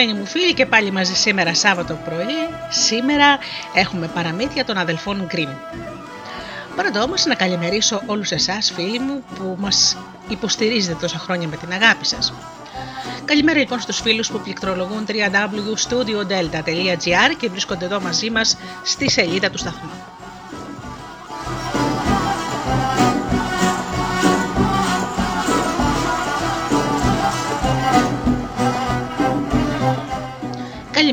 Αγαπημένοι μου φίλοι και πάλι μαζί σήμερα Σάββατο πρωί, σήμερα έχουμε παραμύθια των αδελφών Γκριν. Πρώτα όμως να καλημερίσω όλους εσάς φίλοι μου που μας υποστηρίζετε τόσα χρόνια με την αγάπη σας. Καλημέρα λοιπόν στους φίλους που πληκτρολογούν www.studiodelta.gr και βρίσκονται εδώ μαζί μας στη σελίδα του σταθμού.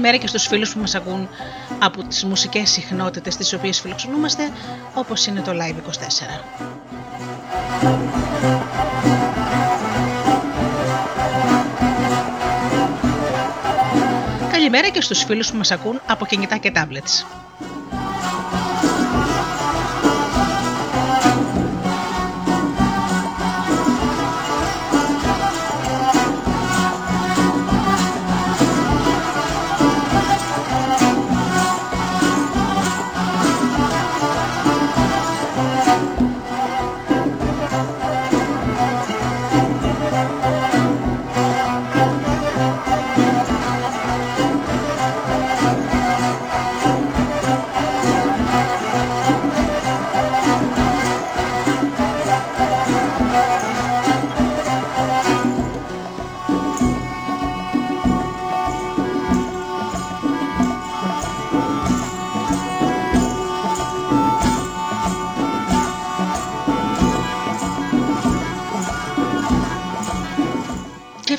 Καλημέρα και στους φίλους που μας ακούν από τις μουσικές συχνότητες τις οποίες φιλοξενούμαστε όπως είναι το Live24. Καλημέρα και στους φίλους που μας ακούν από κινητά και tablets.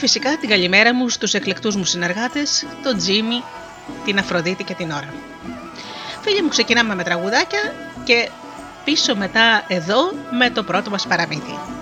Φυσικά την καλημέρα μου στους εκλεκτούς μου συνεργάτες, τον Τζίμι, την Αφροδίτη και την Ωρα. Φίλοι μου ξεκινάμε με τραγουδάκια και πίσω μετά εδώ με το πρώτο μας παραμύθι.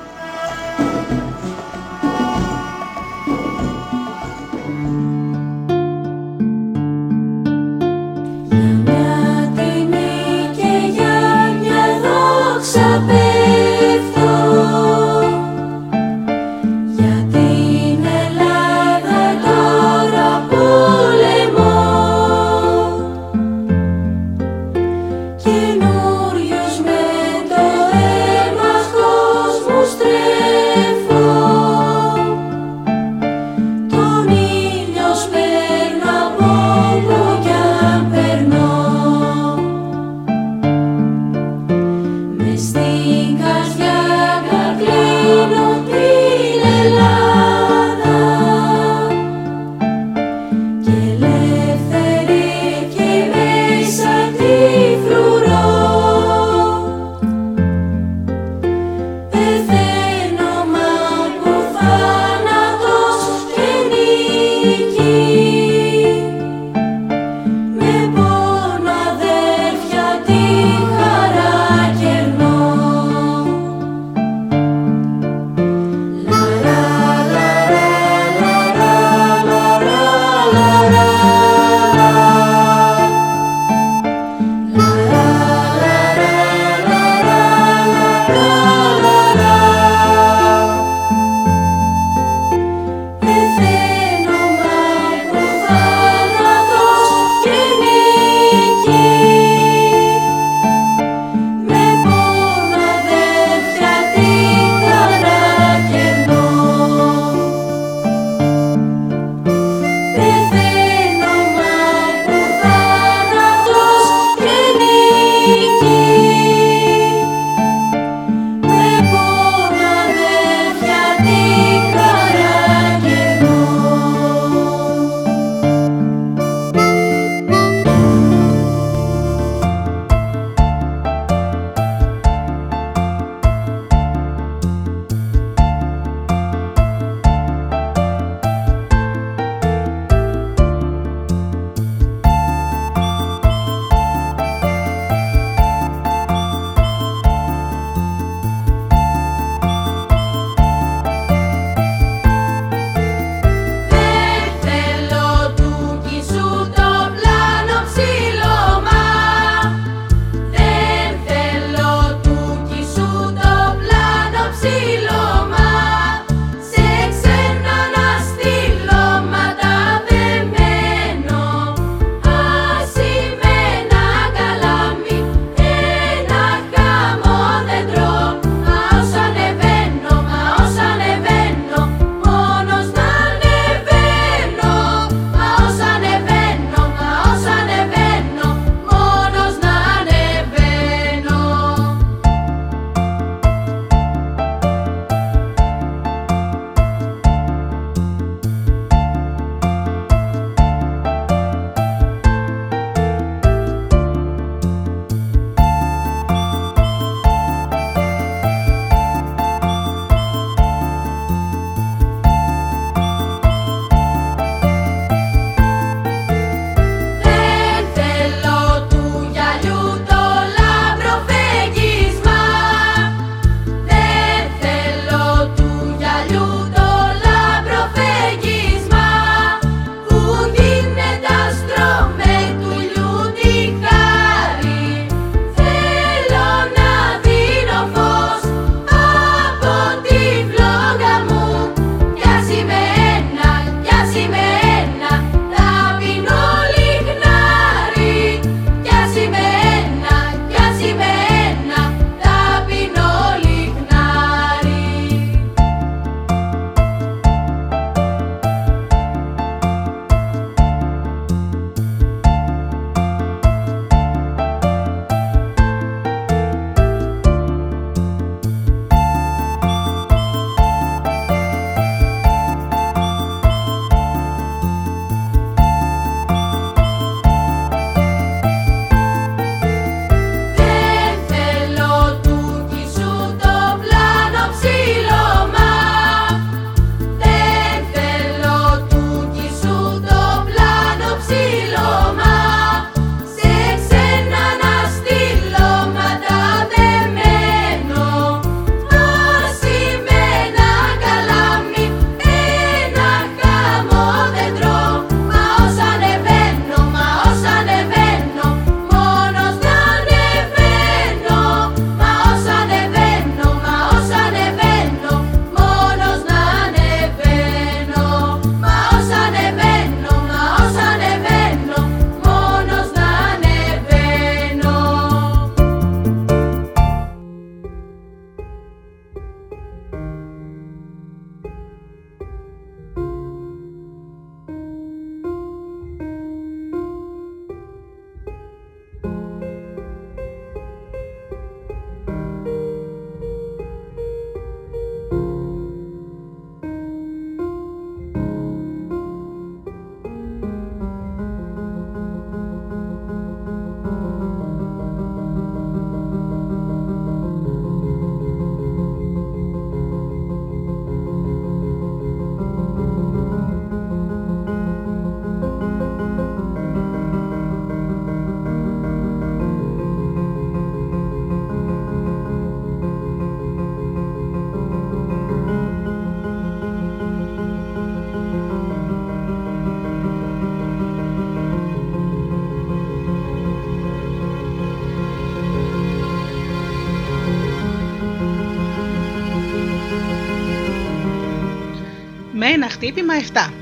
Χτύπημα 7.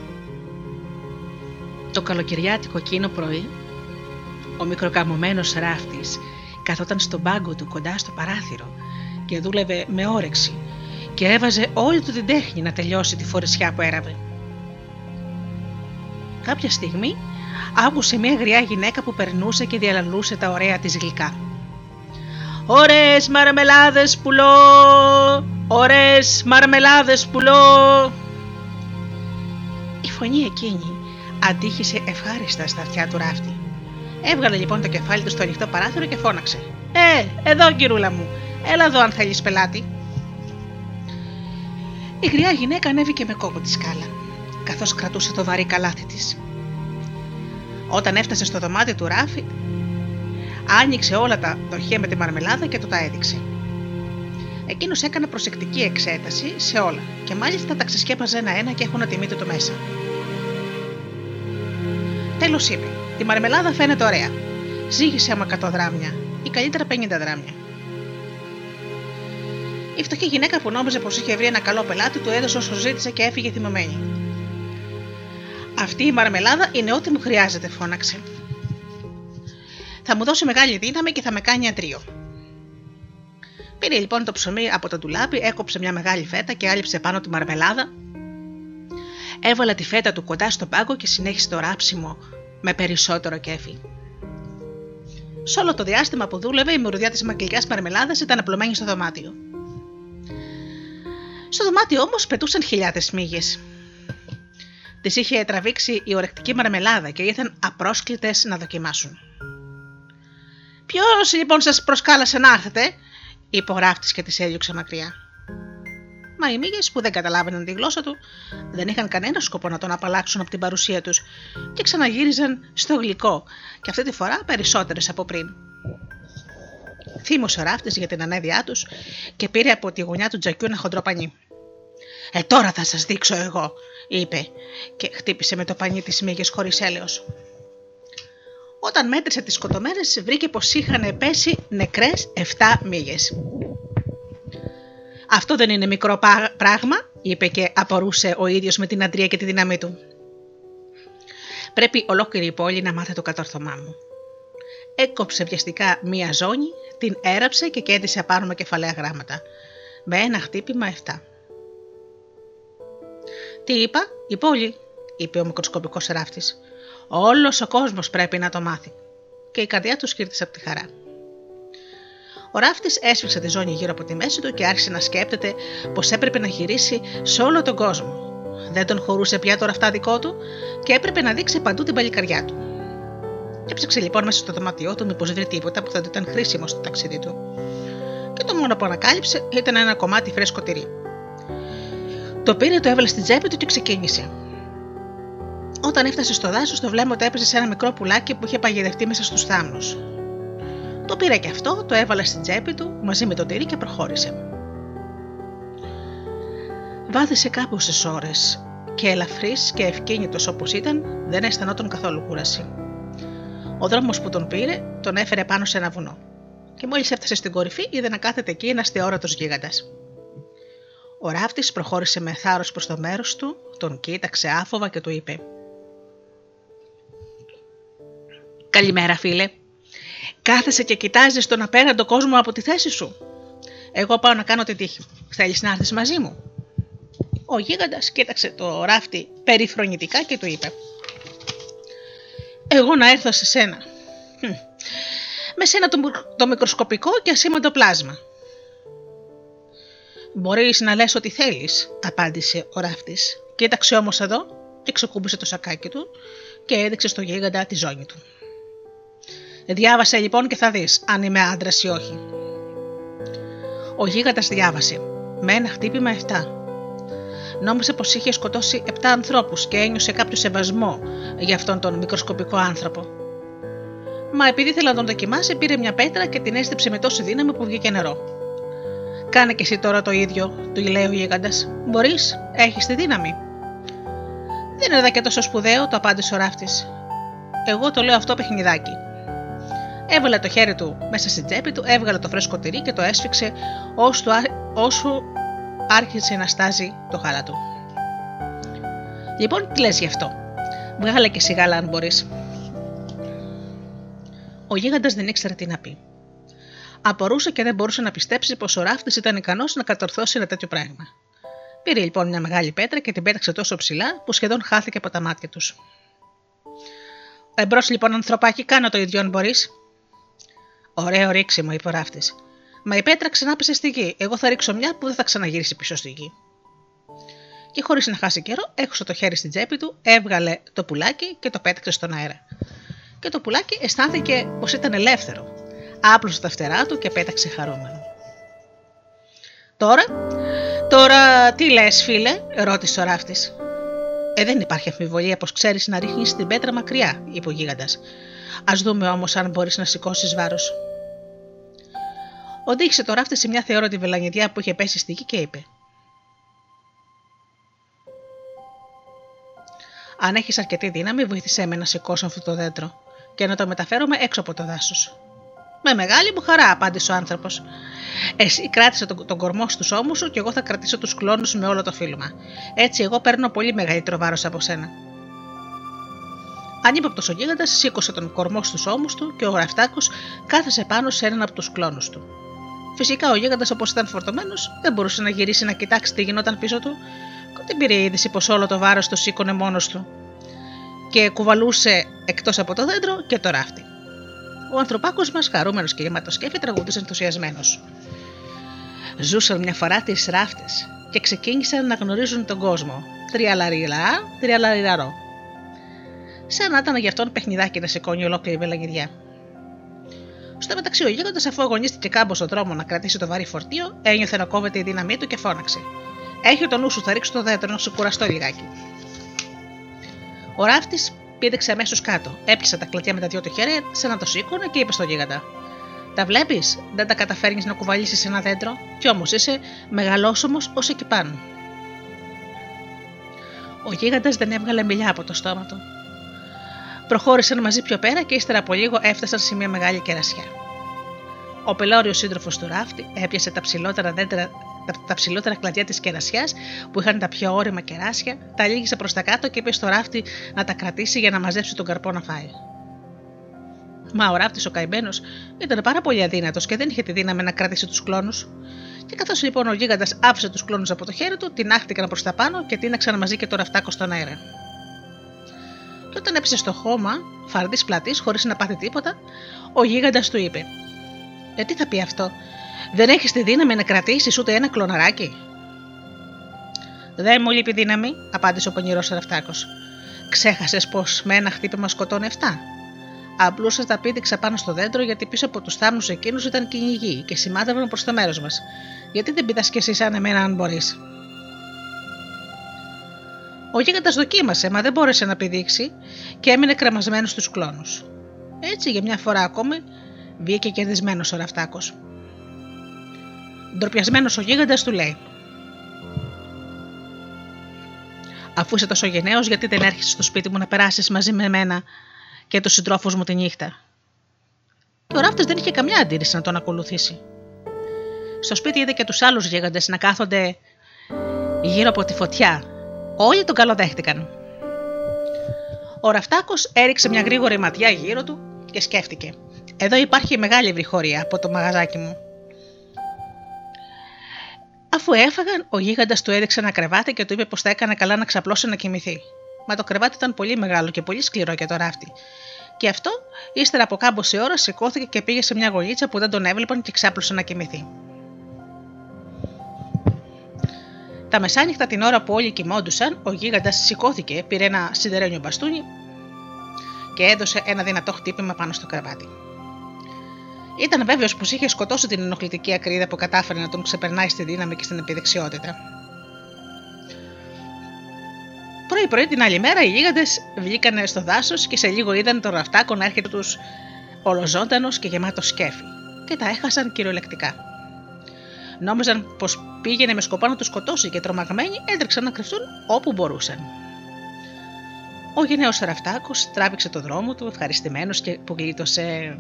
Το καλοκαιριάτικο εκείνο πρωί, ο μικροκαμωμένος ράφτης καθόταν στον πάγκο του κοντά στο παράθυρο και δούλευε με όρεξη και έβαζε όλη του την τέχνη να τελειώσει τη φορεσιά που έραβε. Κάποια στιγμή άκουσε μια γριά γυναίκα που περνούσε και διαλαλούσε τα ωραία της γλυκά. «Ωραίες μαρμελάδες πουλώ, ωραίες μαρμελάδες πουλώ». Η φωνή εκείνη αντίχησε ευχάριστα στα αυτιά του ράφτη. Έβγαλε λοιπόν το κεφάλι του στο ανοιχτό παράθυρο και φώναξε. Ε, εδώ κυρούλα μου, έλα εδώ αν θέλεις πελάτη. Η γριά γυναίκα ανέβηκε με κόπο τη σκάλα, καθώς κρατούσε το βαρύ καλάθι της. Όταν έφτασε στο δωμάτιο του Ράφη, άνοιξε όλα τα δοχεία με τη μαρμελάδα και του τα έδειξε. Εκείνος έκανε προσεκτική εξέταση σε όλα και μάλιστα τα ξεσκέπαζε ένα-ένα και έχουν ατιμήτω το μέσα. Τέλος είπε: Τη μαρμελάδα φαίνεται ωραία. Ζήγησε μου 100 δράμια ή καλύτερα 50 δράμια. Η φτωχή γυναίκα που νόμιζε πως είχε βρει ένα καλό πελάτη του έδωσε όσο ζήτησε και έφυγε θυμωμένη. Αυτή η μαρμελάδα είναι ό,τι μου χρειάζεται, φώναξε. Θα μου δώσει μεγάλη δύναμη και θα με κάνει αντρίο. Πήρε λοιπόν το ψωμί από το ντουλάπι, έκοψε μια μεγάλη φέτα και άλυψε πάνω τη μαρμελάδα. Έβαλε τη φέτα του κοντά στον πάγκο και συνέχισε το ράψιμο με περισσότερο κέφι. Σε όλο το διάστημα που δούλευε, η μυρουδιά της μακλιά μαρμελάδας ήταν απλωμένη στο δωμάτιο. Στο δωμάτιο όμως πετούσαν χιλιάδες μύγες. Τις είχε τραβήξει η ορεκτική μαρμελάδα και ήρθαν απρόσκλητες να δοκιμάσουν. Ποιος λοιπόν σας προσκάλασε να έρθετε, είπε ο ράφτη και της έδιωξε μακριά. Μα οι μύγες που δεν καταλάβαιναν τη γλώσσα του δεν είχαν κανένα σκοπό να τον απαλλάξουν από την παρουσία τους και ξαναγύριζαν στο γλυκό, και αυτή τη φορά περισσότερες από πριν. Θύμωσε ο ράφτης για την ανέδειά τους και πήρε από τη γωνιά του τζακιού ένα χοντρό πανί. Ε, τώρα θα σας δείξω εγώ, είπε και χτύπησε με το πανί της μύγες χωρίς έλεος. Όταν μέτρησε τις σκοτωμένες βρήκε πως είχαν πέσει νεκρές 7 μύγες. Αυτό δεν είναι μικρό πράγμα, είπε και απορούσε ο ίδιος με την αντρία και τη δύναμή του. Πρέπει ολόκληρη η πόλη να μάθει το κατόρθωμά μου. Έκοψε βιαστικά μία ζώνη, την έραψε και κέντησε απάνω με κεφαλαία γράμματα. Με ένα χτύπημα 7. Τι είπα, η πόλη, είπε ο μικροσκοπικός ράφτης. Όλος ο κόσμος πρέπει να το μάθει. Και η καρδιά του σκύρτησε από τη χαρά. Ο ράφτης έσφιξε τη ζώνη γύρω από τη μέση του και άρχισε να σκέπτεται πως έπρεπε να γυρίσει σε όλο τον κόσμο. Δεν τον χωρούσε πια το ραφτά δικό του και έπρεπε να δείξει παντού την παλικαριά του. Έψαξε λοιπόν μέσα στο δωμάτιό του μήπως βρει τίποτα που θα του ήταν χρήσιμο στο ταξίδι του. Και το μόνο που ανακάλυψε ήταν ένα κομμάτι φρέσκο τυρί. Το πήρε, το έβαλε στην τσέπη του και ξεκίνησε. Όταν έφτασε στο δάσος, το βλέμμα του έπεσε σε ένα μικρό πουλάκι που είχε παγιδευτεί μέσα στους θάμνους. Το πήρε και αυτό, το έβαλε στην τσέπη του μαζί με το τυρί και προχώρησε. Βάθησε κάπωσε ώρες και ελαφρύς και ευκίνητος όπως ήταν, δεν αισθανόταν καθόλου κούραση. Ο δρόμος που τον πήρε τον έφερε πάνω σε ένα βουνό. Και μόλις έφτασε στην κορυφή, είδε να κάθεται εκεί ένας θεόρατος γίγαντας. Ο ράφτης προχώρησε με θάρρος προς το μέρος του, τον κοίταξε άφοβα και του είπε: Καλημέρα, φίλε. Κάθεσαι και κοιτάζεις τον απέραντο κόσμο από τη θέση σου. Εγώ πάω να κάνω την τύχη. Θέλεις να έρθεις μαζί μου; Ο γίγαντας κοίταξε το ράφτη περιφρονητικά και του είπε: Εγώ να έρθω σε σένα. Με σένα το, το μικροσκοπικό και ασήμαντο πλάσμα. Μπορείς να λες ό,τι θέλεις, απάντησε ο ράφτης. Κοίταξε όμως εδώ και ξεκούμπησε το σακάκι του και έδειξε στο γίγαντα τη ζώνη του. Διάβασε λοιπόν και θα δεις αν είμαι άντρας ή όχι. Ο γίγαντας διάβασε. Με ένα χτύπημα 7. Νόμιζε πως είχε σκοτώσει 7 ανθρώπους και ένιωσε κάποιο σεβασμό για αυτόν τον μικροσκοπικό άνθρωπο. Μα επειδή ήθελε να τον δοκιμάσει, πήρε μια πέτρα και την έστειψε με τόση δύναμη που βγήκε νερό. Κάνε και εσύ τώρα το ίδιο, του λέει ο γίγαντας. Μπορείς, έχεις τη δύναμη. Δεν είναι εδώ και τόσο σπουδαίο, το απάντησε ο ράφτης. Εγώ το λέω αυτό παιχνιδάκι. Έβαλε το χέρι του μέσα στην τσέπη του, έβγαλε το φρέσκο τυρί και το έσφιξε όσο άρχισε να στάζει το χάλα του. Λοιπόν, τι λες γι' αυτό; Βγάλε και σιγάλα αν μπορείς. Ο γίγαντας δεν ήξερε τι να πει. Απορούσε και δεν μπορούσε να πιστέψει πως ο ράφτης ήταν ικανός να κατορθώσει ένα τέτοιο πράγμα. Πήρε λοιπόν μια μεγάλη πέτρα και την πέταξε τόσο ψηλά που σχεδόν χάθηκε από τα μάτια τους. Εμπρός λοιπόν, ανθρωπάκι, κάνω το ίδιο αν μπορείς. Ωραίο ρίξιμο, είπε ο ράφτη. Μα η πέτρα ξανά πέσε στη γη. Εγώ θα ρίξω μια που δεν θα ξαναγυρίσει πίσω στη γη. Και χωρίς να χάσει καιρό, έχωσε το χέρι στην τσέπη του, έβγαλε το πουλάκι και το πέταξε στον αέρα. Και το πουλάκι αισθάνθηκε πως ήταν ελεύθερο. Άπλωσε τα φτερά του και πέταξε χαρούμενο. Τώρα, τώρα τι λες φίλε, ρώτησε ο ράφτης. Ε, δεν υπάρχει αμφιβολία πως ξέρεις να ρίχνεις την πέτρα μακριά, είπε ο γίγαντα. Α δούμε όμως αν μπορείς να σηκώσεις βάρος. Οδήγησε το ράφτη σε μια θεόρατη βελανιδιά που είχε πέσει στη γη και είπε: Αν έχεις αρκετή δύναμη, βοήθησέ με να σηκώσω αυτό το δέντρο και να το μεταφέρουμε έξω από το δάσος. Με μεγάλη μου χαρά, απάντησε ο άνθρωπος. Εσύ κράτησε τον, τον κορμό στους ώμους σου και εγώ θα κρατήσω τους κλόνους με όλο το φίλμα. Έτσι, εγώ παίρνω πολύ μεγαλύτερο βάρος από σένα. Ανύποπτος ο γίγαντας σήκωσε τον κορμό στους ώμους του και ο γραφτάκος κάθεσε πάνω σε έναν από τους κλόνους του. Φυσικά ο γίγαντας, όπως ήταν φορτωμένος, δεν μπορούσε να γυρίσει να κοιτάξει τι γινόταν πίσω του, και δεν πήρε είδηση πως όλο το βάρος το σήκωνε μόνος του και κουβαλούσε εκτός από το δέντρο και το ράφτη. Ο ανθρωπάκος μας, χαρούμενος και γεμάτος σκέφη, τραγουδούσε ενθουσιασμένος. Ζούσαν μια φορά τις ράφτες και ξεκίνησαν να γνωρίζουν τον κόσμο. Τριαλαριλά, τριαλαριραρό. Σαν να ήταν για αυτόν παιχνιδάκι να σηκώνει ολόκληρη βελαγιδιά. Στο μεταξύ, ο γίγοντα, αφού αγωνίστηκε κάμπο στον δρόμο να κρατήσει το βαρύ φορτίο, ένιωθε να κόβεται η δύναμή του και φώναξε. Έχει το νου σου, θα ρίξω το δέντρο να σου κουραστώ λιγάκι. Ο ράφτης πήδηξε αμέσως κάτω, έπιασε τα κλατιά με τα δυο του χέρια, σαν να το σήκωνε και είπε στον γίγαντα: Τα βλέπεις, δεν τα καταφέρνεις να κουβαλήσεις ένα δέντρο, κι όμως είσαι μεγαλόσωμος ως εκεί πάνω. Ο γίγαντας δεν έβγαλε μιλιά από το στόμα του. Προχώρησαν μαζί πιο πέρα και ύστερα από λίγο έφτασαν σε μια μεγάλη κερασιά. Ο πελώριος σύντροφος του ράφτη έπιασε τα ψηλότερα δέντρα τα, τα ψηλότερα κλαδιά της κερασιάς που είχαν τα πιο όρημα κεράσια, τα λύγησε προς τα κάτω και είπε στο ράφτη να τα κρατήσει για να μαζέψει τον καρπό να φάει. Μα ο ράφτης ο καημένος ήταν πάρα πολύ αδύνατος και δεν είχε τη δύναμη να κρατήσει τους κλόνους. Και καθώς λοιπόν ο γίγαντας άφησε τους κλόνους από το χέρι του, τεινάχτηκαν προς τα πάνω και τίναξαν μαζί και το ραφτάκο στον αέρα. Και όταν έπεσε στο χώμα, φαρδί πλατής, χωρίς να πάθει τίποτα, ο γίγαντας του είπε: Ε, τι θα πει αυτό, δεν έχεις τη δύναμη να κρατήσεις ούτε ένα κλωναράκι; Δεν μου λείπει δύναμη, απάντησε ο πονηρός Ραφτάκο. Ξέχασες πως με ένα χτύπημα σκοτώνει 7. Απλούσα τα πήδηξα πάνω στο δέντρο γιατί πίσω από τους θάμνους εκείνους ήταν κυνηγοί και σημάδευαν προς το μέρος μας. Γιατί δεν πήδα κι εσύ σαν εμένα, αν μπορείς. Ο γίγαντας δοκίμασε, μα δεν μπόρεσε να πηδήξει και έμεινε κρεμασμένος στους κλόνους. Έτσι για μια φορά ακόμη βγήκε κερδισμένος ο Ραφτάκος. Ντροπιασμένος ο γίγαντας του λέει: Αφού είσαι τόσο γενναίος, γιατί δεν έρχεσαι στο σπίτι μου να περάσεις μαζί με μένα και τους συντρόφους μου τη νύχτα; Και ο ράφτη δεν είχε καμιά αντίρρηση να τον ακολουθήσει. Στο σπίτι είδε και τους άλλους γίγαντες να κάθονται γύρω από τη φωτιά. Όλοι τον καλοδέχτηκαν. Ο Ραφτάκος έριξε μια γρήγορη ματιά γύρω του και σκέφτηκε. Εδώ υπάρχει μεγάλη βρυχωρία από το μαγαζάκι μου. Αφού έφαγαν, ο γίγαντας του έδειξε ένα κρεβάτι και του είπε πως θα έκανε καλά να ξαπλώσει να κοιμηθεί. Μα το κρεβάτι ήταν πολύ μεγάλο και πολύ σκληρό για το ράφτη. Και αυτό, ύστερα από κάμποση ώρα, σηκώθηκε και πήγε σε μια γολίτσα που δεν τον έβλεπαν και ξάπλωσε να κοιμηθεί. Τα μεσάνυχτα την ώρα που όλοι κοιμόντουσαν, ο γίγαντας σηκώθηκε, πήρε ένα σιδερένιο μπαστούνι και έδωσε ένα δυνατό χτύπημα πάνω στο κρεβάτι. Ήταν βέβαιος πως είχε σκοτώσει την ενοχλητική ακρίδα που κατάφερε να τον ξεπερνάει στη δύναμη και στην επιδεξιότητα. Πρωί-πρωί την άλλη μέρα οι γίγαντες βγήκαν στο δάσος και σε λίγο είδαν τον ραφτάκο να έρχεται τους ολοζώντανος και γεμάτο σκέφη και τα έχασαν κυριολεκτικά. Νόμιζαν πως πήγαινε με σκοπό να τους σκοτώσει και τρομαγμένοι έτρεξαν να κρυφτούν όπου μπορούσαν. Ο γενναίος Ραφτάκο τράβηξε το δρόμο του, ευχαριστημένος και που γλίτωσε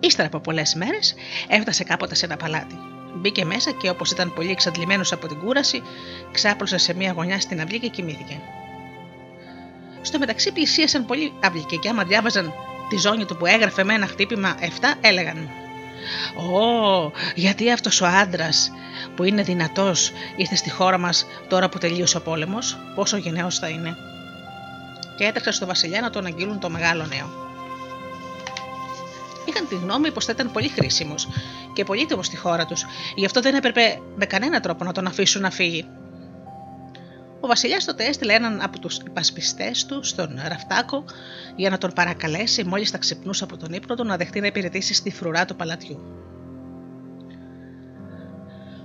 Ύστερα από πολλές μέρες έφτασε κάποτε σε ένα παλάτι. Μπήκε μέσα και όπως ήταν πολύ εξαντλημένος από την κούραση, ξάπλωσε σε μια γωνιά στην αυλή και κοιμήθηκε. Στο μεταξύ πλησίασαν πολλοί αυλικοί και άμα διάβαζαν τη ζώνη του που έγραφε με ένα χτύπημα 7, έλεγαν Ω, γιατί αυτός ο άντρας που είναι δυνατός ήρθε στη χώρα μας τώρα που τελείωσε ο πόλεμος, πόσο γενναίος θα είναι. Και έτρεξαν στο βασιλιά να τον αγγείλουν το μεγάλο νέο. Είχαν τη γνώμη πως θα ήταν πολύ χρήσιμος και πολύτιμος στη χώρα τους, γι' αυτό δεν έπρεπε με κανένα τρόπο να τον αφήσουν να φύγει. Ο Βασιλιάς τότε έστειλε έναν από τους υπασπιστές του στον Ραφτάκο για να τον παρακαλέσει, μόλις θα ξυπνούσε από τον ύπνο του, να δεχτεί να υπηρετήσει στη φρουρά του παλατιού.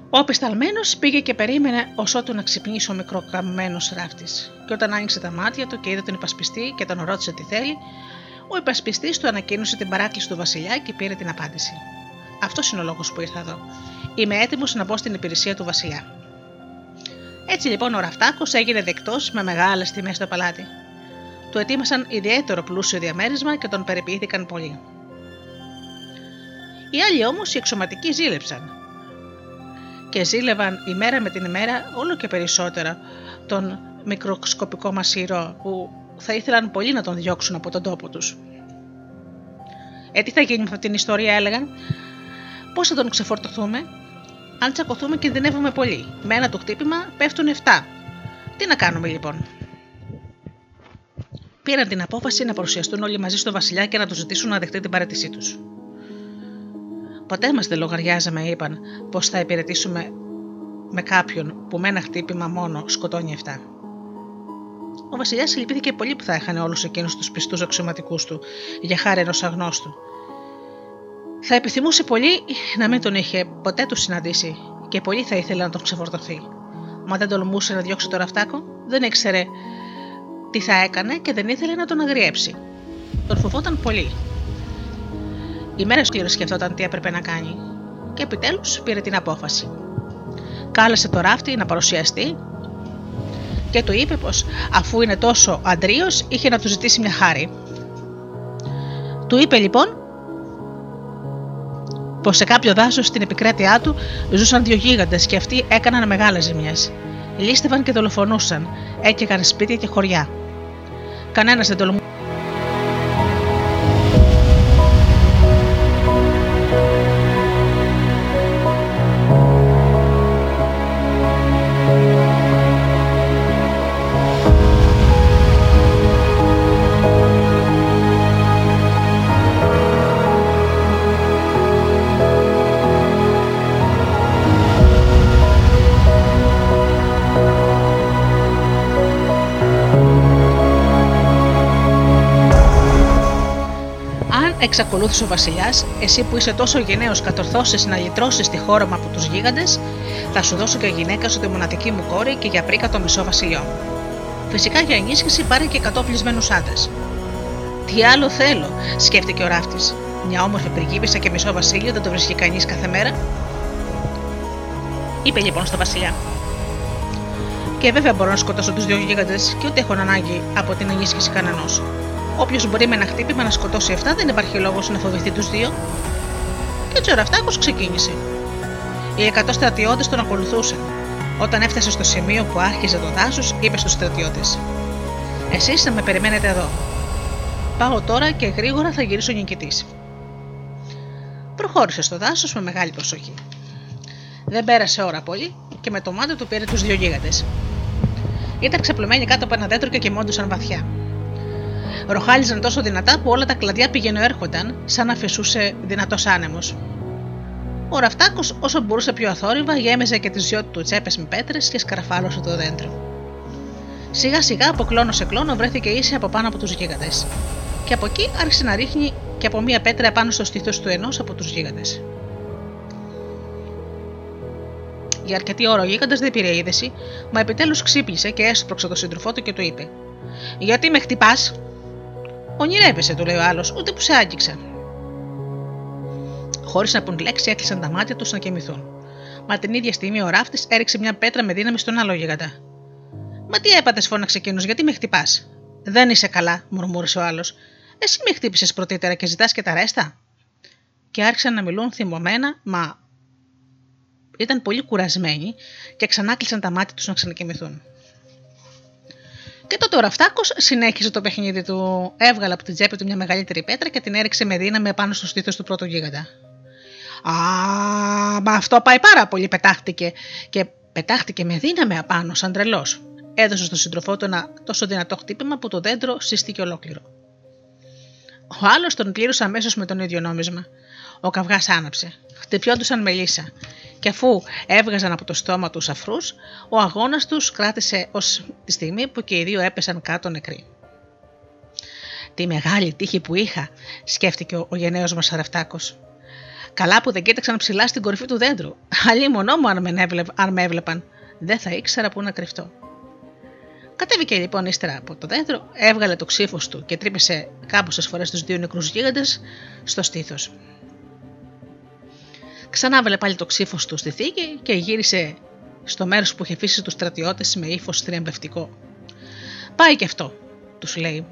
Ο απεσταλμένος πήγε και περίμενε ώσότου να ξυπνήσει ο μικρό καμμένο ράφτης. Και όταν άνοιξε τα μάτια του και είδε τον υπασπιστή και τον ρώτησε τι θέλει, ο υπασπιστής του ανακοίνωσε την παράκληση του Βασιλιά και πήρε την απάντηση. Αυτός είναι ο λόγος που ήρθα εδώ. Είμαι έτοιμος να μπω στην υπηρεσία του Βασιλιά. Έτσι λοιπόν ο Ραφτάκος έγινε δεκτός με μεγάλες τιμές στο παλάτι. Του ετοίμασαν ιδιαίτερο πλούσιο διαμέρισμα και τον περιποιήθηκαν πολύ. Οι άλλοι όμως οι εξωματικοί ζήλεψαν. Και ζήλευαν ημέρα με την ημέρα όλο και περισσότερα τον μικροσκοπικό μας ήρωα που θα ήθελαν πολύ να τον διώξουν από τον τόπο τους. Ε, τι θα γίνει με αυτή την ιστορία, έλεγαν. Πώς θα τον ξεφορτωθούμε, αν τσακωθούμε κινδυνεύουμε πολύ. Με ένα το χτύπημα πέφτουν 7. Τι να κάνουμε λοιπόν; Πήραν την απόφαση να παρουσιαστούν όλοι μαζί στο Βασιλιά και να τους ζητήσουν να δεχτεί την παρέτησή τους. Ποτέ μας δεν λογαριάζαμε, είπαν, πως θα υπηρετήσουμε με κάποιον που με ένα χτύπημα μόνο σκοτώνει 7. Ο Βασιλιάς λυπήθηκε πολύ που θα έχανε όλους εκείνους τους πιστούς αξιωματικούς του για χάρη ενός αγνώστου θα επιθυμούσε πολύ να μην τον είχε ποτέ τους συναντήσει και πολύ θα ήθελε να τον ξεφορτωθεί. Μα δεν τολμούσε να διώξει το ραφτάκο, δεν ήξερε τι θα έκανε και δεν ήθελε να τον αγριέψει. Τον φοβόταν πολύ. Η μέρα του σκεφτόταν τι έπρεπε να κάνει και επιτέλους πήρε την απόφαση. Κάλεσε το ράφτη να παρουσιαστεί και του είπε πως αφού είναι τόσο αντρίος είχε να του ζητήσει μια χάρη. Του είπε λοιπόν πως σε κάποιο δάσος στην επικράτειά του ζούσαν δύο γίγαντες και αυτοί έκαναν μεγάλες ζημιές. Λίστευαν και δολοφονούσαν, έκαιγαν σπίτια και χωριά. Κανένας δεν τολμούσε εξακολούθησε ο Βασιλιάς, εσύ που είσαι τόσο γενναίος κατορθώσεις να λυτρώσεις τη χώρα μου από τους γίγαντες, θα σου δώσω και γυναίκα σου τη μοναδική μου κόρη και για πρίκα το μισό βασιλιό. Φυσικά για ενίσχυση πάρε και κατόπλισμένου άντρες. Τι άλλο θέλω, σκέφτηκε ο ράφτης. Μια όμορφη πριγκίπισσα και μισό βασίλειο δεν το βρίσκει κανείς κάθε μέρα. Είπε λοιπόν στο Βασιλιά. Και βέβαια μπορώ να σκοτώσω τους δύο γίγαντες και ούτε έχω ανάγκη από την ενίσχυση κανενό. Όποιος μπορεί με ένα χτύπημα να σκοτώσει 7, δεν υπάρχει λόγος να φοβηθεί τους δύο. Και έτσι ο Ραφτάκο ξεκίνησε. Οι εκατό στρατιώτες τον ακολουθούσαν. Όταν έφτασε στο σημείο που άρχιζε το δάσος, είπε στους στρατιώτες: Εσείς θα με περιμένετε εδώ. Πάω τώρα και γρήγορα θα γυρίσω νικητής. Προχώρησε στο δάσος με μεγάλη προσοχή. Δεν πέρασε ώρα πολύ και με το μάτι του πήρε τους δύο γίγαντες. Ήταν ξεπλωμένοι κάτω από ένα δέντρο και κοιμόντουσαν βαθιά. Ροχάλιζαν τόσο δυνατά που όλα τα κλαδιά πηγαίνουν έρχονταν, σαν να φυσούσε δυνατός άνεμος. Ο Ραφτάκο, όσο μπορούσε πιο αθόρυβα, γέμιζε και τις δυο του τσέπες με πέτρες και σκαρφάλωσε το δέντρο. Σιγά σιγά από κλόνο σε κλόνο βρέθηκε ίση από πάνω από τους γίγαντες. Και από εκεί άρχισε να ρίχνει και από μία πέτρα πάνω στο στήθος του ενός από τους γίγαντες. Για αρκετή ώρα ο γίγαντας δεν πήρε είδηση, μα επιτέλους ξύπνησε και έσπρωξε τον σύντροφό του και του είπε: Γιατί με χτυπάς, Ονειρεύεσαι, του λέει ο άλλος, ούτε που σε άγγιξα. Χωρίς να πούν λέξη, έκλεισαν τα μάτια τους να κοιμηθούν. Μα την ίδια στιγμή ο ράφτης έριξε μια πέτρα με δύναμη στον άλλο γίγαντα. Μα τι έπατες, φώναξε εκείνος, γιατί με χτυπάς; Δεν είσαι καλά, μουρμούρισε ο άλλος. Εσύ με χτύπησες πρωτήτερα και ζητάς και τα ρέστα; Και άρχισαν να μιλούν θυμωμένα, μα ήταν πολύ κουρασμένοι και ξανάκλεισαν τα μάτια τους να ξανακοιμηθούν. Και τότε ο Ραφτάκο συνέχισε το παιχνίδι του. Έβγαλε από την τσέπη του μια μεγαλύτερη πέτρα και την έριξε με δύναμη επάνω στο στήθος του πρώτου γίγαντα. Α, μα αυτό πάει πάρα πολύ, πετάχτηκε. Και πετάχτηκε με δύναμη απάνω, σαν τρελός. Έδωσε στον σύντροφό του ένα τόσο δυνατό χτύπημα που το δέντρο σύστηκε ολόκληρο. Ο άλλος τον πλήρωσε αμέσως με τον ίδιο νόμισμα. Ο καυγάς άναψε. Χτυπιόντουσαν με λύσα. Και αφού έβγαζαν από το στόμα τους αφρούς, ο αγώνας τους κράτησε ως τη στιγμή που και οι δύο έπεσαν κάτω νεκροί. Τι μεγάλη τύχη που είχα, σκέφτηκε ο γενναίος μας Αραφτάκο. Καλά που δεν κοίταξαν ψηλά στην κορυφή του δέντρου. Αλλή μονό μου αν με έβλεπαν. Δεν θα ήξερα πού να κρυφτώ. Κατέβηκε λοιπόν ύστερα από το δέντρο, έβγαλε το ξύφος του και τρύπησε κάμποσε φορές τους δύο νεκρούς γίγαντες στο στήθος. Ξανά πάλι το ξύφος του στη θήκη και γύρισε στο μέρος που είχε αφήσει τους στρατιώτες με ύφος θριαμβευτικό. Πάει και αυτό, τους λέει.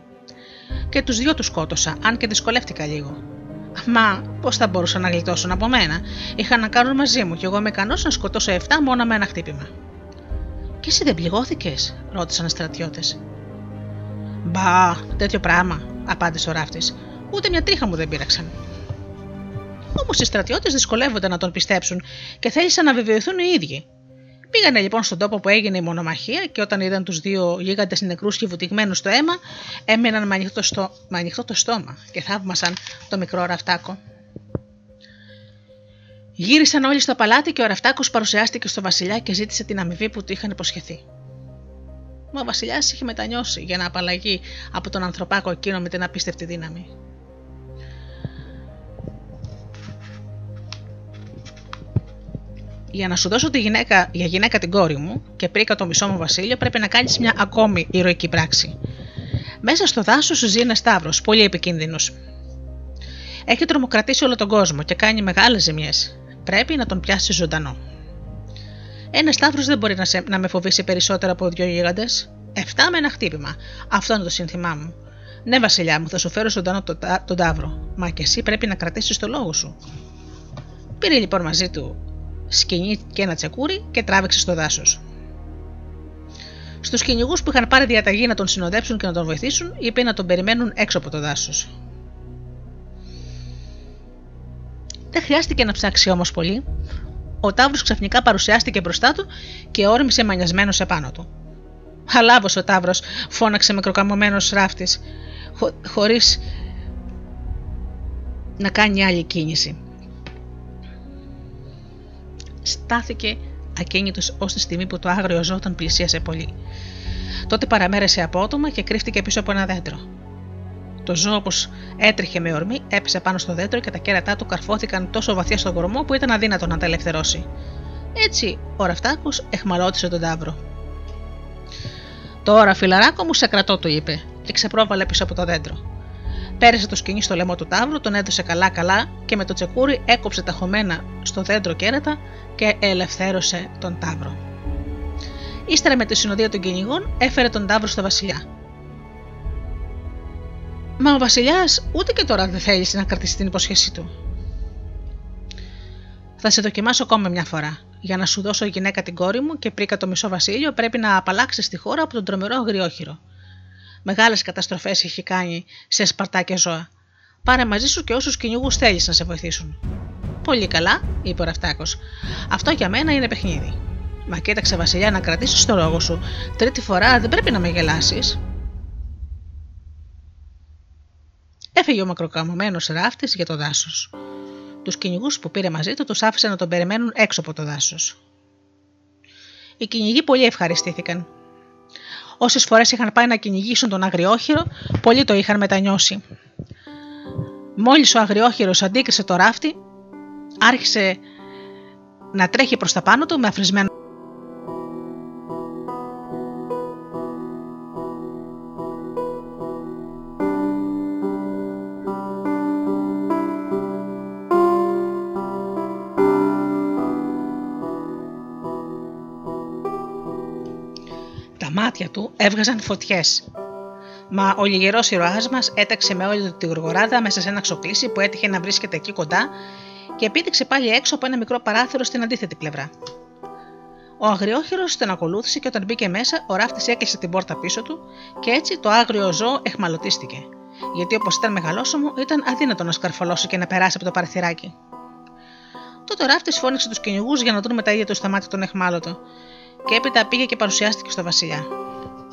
Και τους δυο τους σκότωσα, αν και δυσκολεύτηκα λίγο. Μα πώς θα μπορούσαν να γλιτώσουν από μένα; Είχαν να κάνουν μαζί μου και εγώ είμαι ικανός να σκοτώσω 7 μόνο με ένα χτύπημα. Και εσύ δεν πληγώθηκες, ρώτησαν οι στρατιώτες. Μπα, τέτοιο πράγμα, απάντησε ο ράφτης. Ούτε μια τρίχα μου δεν πήραξαν. Όμως οι στρατιώτες δυσκολεύονται να τον πιστέψουν και θέλησαν να βεβαιωθούν οι ίδιοι. Πήγανε λοιπόν στον τόπο που έγινε η μονομαχία και όταν είδαν τους δύο γίγαντες νεκρούς και βουτυγμένους στο αίμα, έμειναν με ανοιχτό, στο... με ανοιχτό το στόμα και θαύμασαν το μικρό ραφτάκο. Γύρισαν όλοι στο παλάτι και ο Ραφτάκος παρουσιάστηκε στο Βασιλιά και ζήτησε την αμοιβή που του είχαν υποσχεθεί. Μα ο Βασιλιάς είχε μετανιώσει για να απαλλαγεί από τον ανθρωπάκο εκείνο με την απίστευτη δύναμη. Για να σου δώσω τη γυναίκα, για γυναίκα την κόρη μου και πρίκα το μισό μου βασίλειο, πρέπει να κάνεις μια ακόμη ηρωική πράξη. Μέσα στο δάσος ζει ένα Σταύρος, πολύ επικίνδυνος. Έχει τρομοκρατήσει όλο τον κόσμο και κάνει μεγάλες ζημιές πρέπει να τον πιάσει ζωντανό. Ένα Σταύρος δεν μπορεί να, σε, να με φοβήσει περισσότερο από δύο γίγαντες. Εφτά με ένα χτύπημα. Αυτό είναι το σύνθημά μου. Ναι, Βασιλιά μου, θα σου φέρω ζωντανό τον, τον Ταύρο. Μα και εσύ πρέπει να κρατήσεις το λόγο σου. Πήρε λοιπόν μαζί του σκηνή και ένα τσεκούρι και τράβηξε στο δάσος. Στους κυνηγού που είχαν πάρει διαταγή να τον συνοδέψουν και να τον βοηθήσουν, είπε να τον περιμένουν έξω από το δάσος. Δεν χρειάστηκε να ψάξει όμως πολύ. Ο Ταύρος ξαφνικά παρουσιάστηκε μπροστά του και όρμησε μανιασμένος επάνω του. Αλάβος ο Ταύρος, φώναξε μικροκαμωμένος ράφτης, χω, χωρίς να κάνει άλλη κίνηση. Στάθηκε ακίνητος ως τη στιγμή που το άγριο ζώο τον πλησίασε πολύ. Τότε παραμέρεσε απότομα και κρύφτηκε πίσω από ένα δέντρο. Το ζώο, όπως έτρεχε με ορμή, έπεσε πάνω στο δέντρο και τα κέρατά του καρφώθηκαν τόσο βαθιά στον κορμό που ήταν αδύνατο να τα ελευθερώσει. Έτσι, ο Ραφτάκο εχμαλώτησε τον τάβρο. Τώρα, φιλαράκο μου, σε κρατώ, του είπε, και ξεπρόβαλε πίσω από το δέντρο. Πέρασε το σκηνή στο λαιμό του τάβρου, τον έδωσε καλά-καλά και με το τσεκούρι έκοψε τα χωμένα στο δέντρο κέρατα και ελευθέρωσε τον τάβρο. Ύστερα με τη συνοδεία των κυνηγών έφερε τον τάβρο στο βασιλιά. Μα ο Βασιλιάς ούτε και τώρα δεν θέλησε να κρατήσει την υποσχέσή του. Θα σε δοκιμάσω ακόμα μια φορά. Για να σου δώσω γυναίκα την κόρη μου και πρίκα το μισό βασίλειο, πρέπει να απαλλάξεις τη χώρα από τον τρομερό αγριόχειρο. Μεγάλες καταστροφές έχει κάνει σε σπαρτά και ζώα. Πάρε μαζί σου και όσους κυνηγούς θέλεις να σε βοηθήσουν. Πολύ καλά, είπε ο Ραφτάκο. Αυτό για μένα είναι παιχνίδι. Μα κοίταξε, Βασιλιά, να κρατήσεις το λόγο σου. Τρίτη φορά δεν πρέπει να με γελάσεις. Έφυγε ο μακροκαμωμένος ράφτης για το δάσος. Τους κυνηγούς που πήρε μαζί του τους άφησε να τον περιμένουν έξω από το δάσος. Οι κυνηγοί πολύ ευχαριστήθηκαν. Όσες φορές είχαν πάει να κυνηγήσουν τον αγριόχειρο, πολλοί το είχαν μετανιώσει. Μόλις ο αγριόχειρο αντίκρισε το ράφτη, άρχισε να τρέχει προς τα πάνω του με αφρισμένο μάτια του έβγαζαν φωτιές. Μα ο λιγερός ηρωά μας έταξε με όλη τη γοργοράδα μέσα σε ένα ξοκλήσι που έτυχε να βρίσκεται εκεί κοντά και πήδηξε πάλι έξω από ένα μικρό παράθυρο στην αντίθετη πλευρά. Ο αγριόχειρος τον ακολούθησε και όταν μπήκε μέσα, ο ράφτης έκλεισε την πόρτα πίσω του και έτσι το άγριο ζώο εχμαλωτίστηκε. Γιατί όπως ήταν μεγαλόσωμο, ήταν αδύνατο να σκαρφαλώσει και να περάσει από το παραθυράκι. Τότε ο ράφτης φώναξε τους κυνηγούς για να δουν με τα ίδια του στα μάτια τον εχμάλωτο, και έπειτα πήγε και παρουσιάστηκε στο Βασιλιά.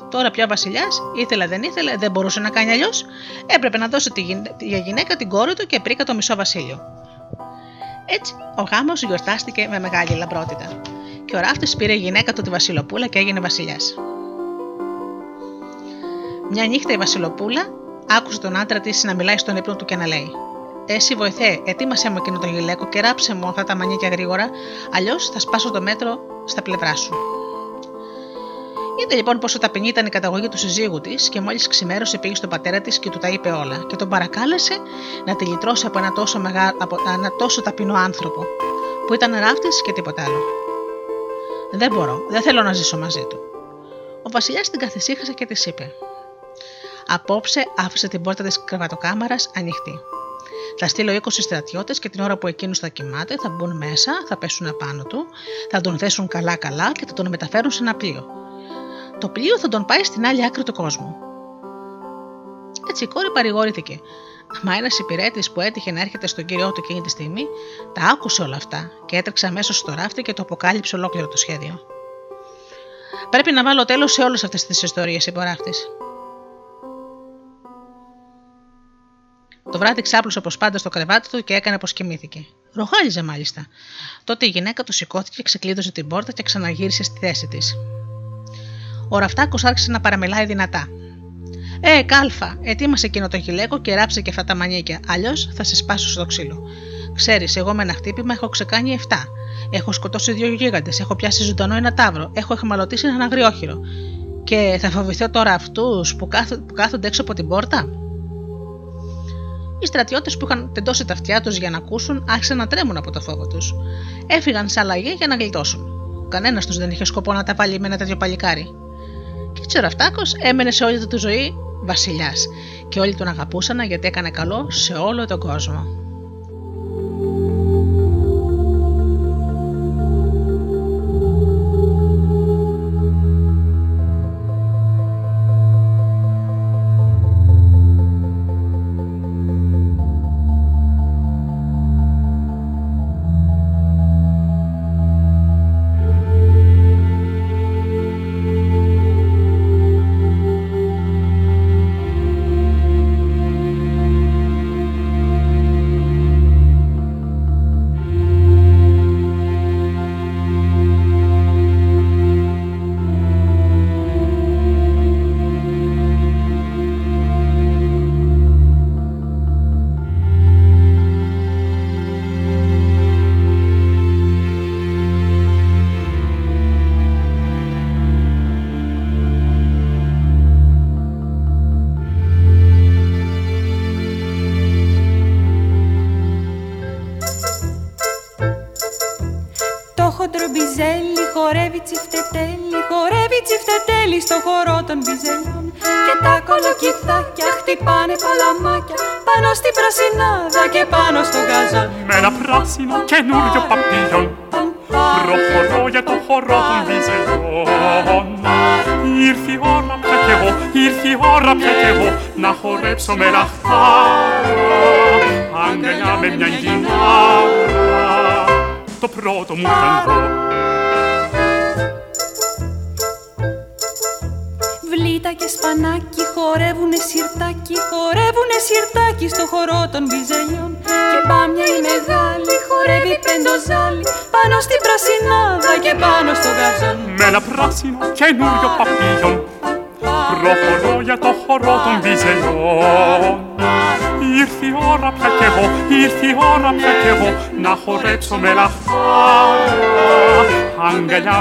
Τώρα πια ο Βασιλιάς, ήθελε δεν ήθελε, δεν μπορούσε να κάνει αλλιώς, έπρεπε να δώσει τη για γυναίκα την κόρη του και πρίκα το μισό βασίλειο. Έτσι, ο γάμος γιορτάστηκε με μεγάλη λαμπρότητα. Και ο ράφτης πήρε η γυναίκα του τη Βασιλοπούλα και έγινε Βασιλιάς. Μια νύχτα η Βασιλοπούλα άκουσε τον άντρα της να μιλάει στον ύπνο του και να λέει: Εσύ βοηθέ, ετοίμασέ μου εκείνο το γυλαίκο και ράψε μου αυτά τα μανίκια γρήγορα, αλλιώς θα σπάσω το μέτρο στα πλευρά σου. Είδε λοιπόν πόσο ταπεινή ήταν η καταγωγή του συζύγου της και μόλις ξημέρωσε πήγε στον πατέρα της και του τα είπε όλα και τον παρακάλεσε να τη λυτρώσει από ένα τόσο, μεγά... από ένα τόσο ταπεινό άνθρωπο, που ήταν ράφτης και τίποτα άλλο. Δεν μπορώ, δεν θέλω να ζήσω μαζί του. Ο Βασιλιάς την καθησύχασε και της είπε: Απόψε άφησε την πόρτα της κρεβατοκάμαρας ανοιχτή. Θα στείλω 20 στρατιώτες και την ώρα που εκείνο θα κοιμάται θα μπουν μέσα, θα πέσουν απάνω του, θα τον θέσουν καλά-καλά και θα τον μεταφέρουν σε ένα πλοίο. Το πλοίο θα τον πάει στην άλλη άκρη του κόσμου. Έτσι η κόρη παρηγορήθηκε. Μα ένας υπηρέτης που έτυχε να έρχεται στον κύριο του εκείνη τη στιγμή, τα άκουσε όλα αυτά και έτρεξε αμέσως στο ράφτη και το αποκάλυψε ολόκληρο το σχέδιο. Πρέπει να βάλω τέλος σε όλες αυτές τις ιστορίες, είπε ο ράφτη. Το βράδυ ξάπλωσε όπως πάντα στο κρεβάτι του και έκανε πω κοιμήθηκε. Ροχάλιζε μάλιστα. Τότε η γυναίκα του σηκώθηκε, ξεκλείδωσε την πόρτα και ξαναγύρισε στη θέση της. Ο Ραφτάκος άρχισε να παραμιλάει δυνατά. Ε, κάλφα, ετοίμασε εκείνο το γυλαίκο και ράψε και αυτά τα μανίκια. Αλλιώς θα σε σπάσω στο ξύλο. Ξέρεις, εγώ με ένα χτύπημα έχω ξεκάνει 7. Έχω σκοτώσει δύο γίγαντες, έχω πιάσει ζωντανό ένα τάβρο, έχω εχμαλωτήσει έναν αγριόχειρο. Και θα φοβηθώ τώρα αυτούς που, που κάθονται έξω από την πόρτα; Οι στρατιώτες που είχαν τεντώσει τα αυτιά τους για να ακούσουν άρχισαν να τρέμουν από το φόβο τους. Έφυγαν σε αλλαγή για να γλιτώσουν. Κανένας τους δεν είχε σκοπό να τα βάλει με ένα τέτοιο παλικάρι. Και έτσι ο Ραφτάκο έμενε σε όλη του τη ζωή βασιλιάς και όλοι τον αγαπούσαν γιατί έκανε καλό σε όλο τον κόσμο.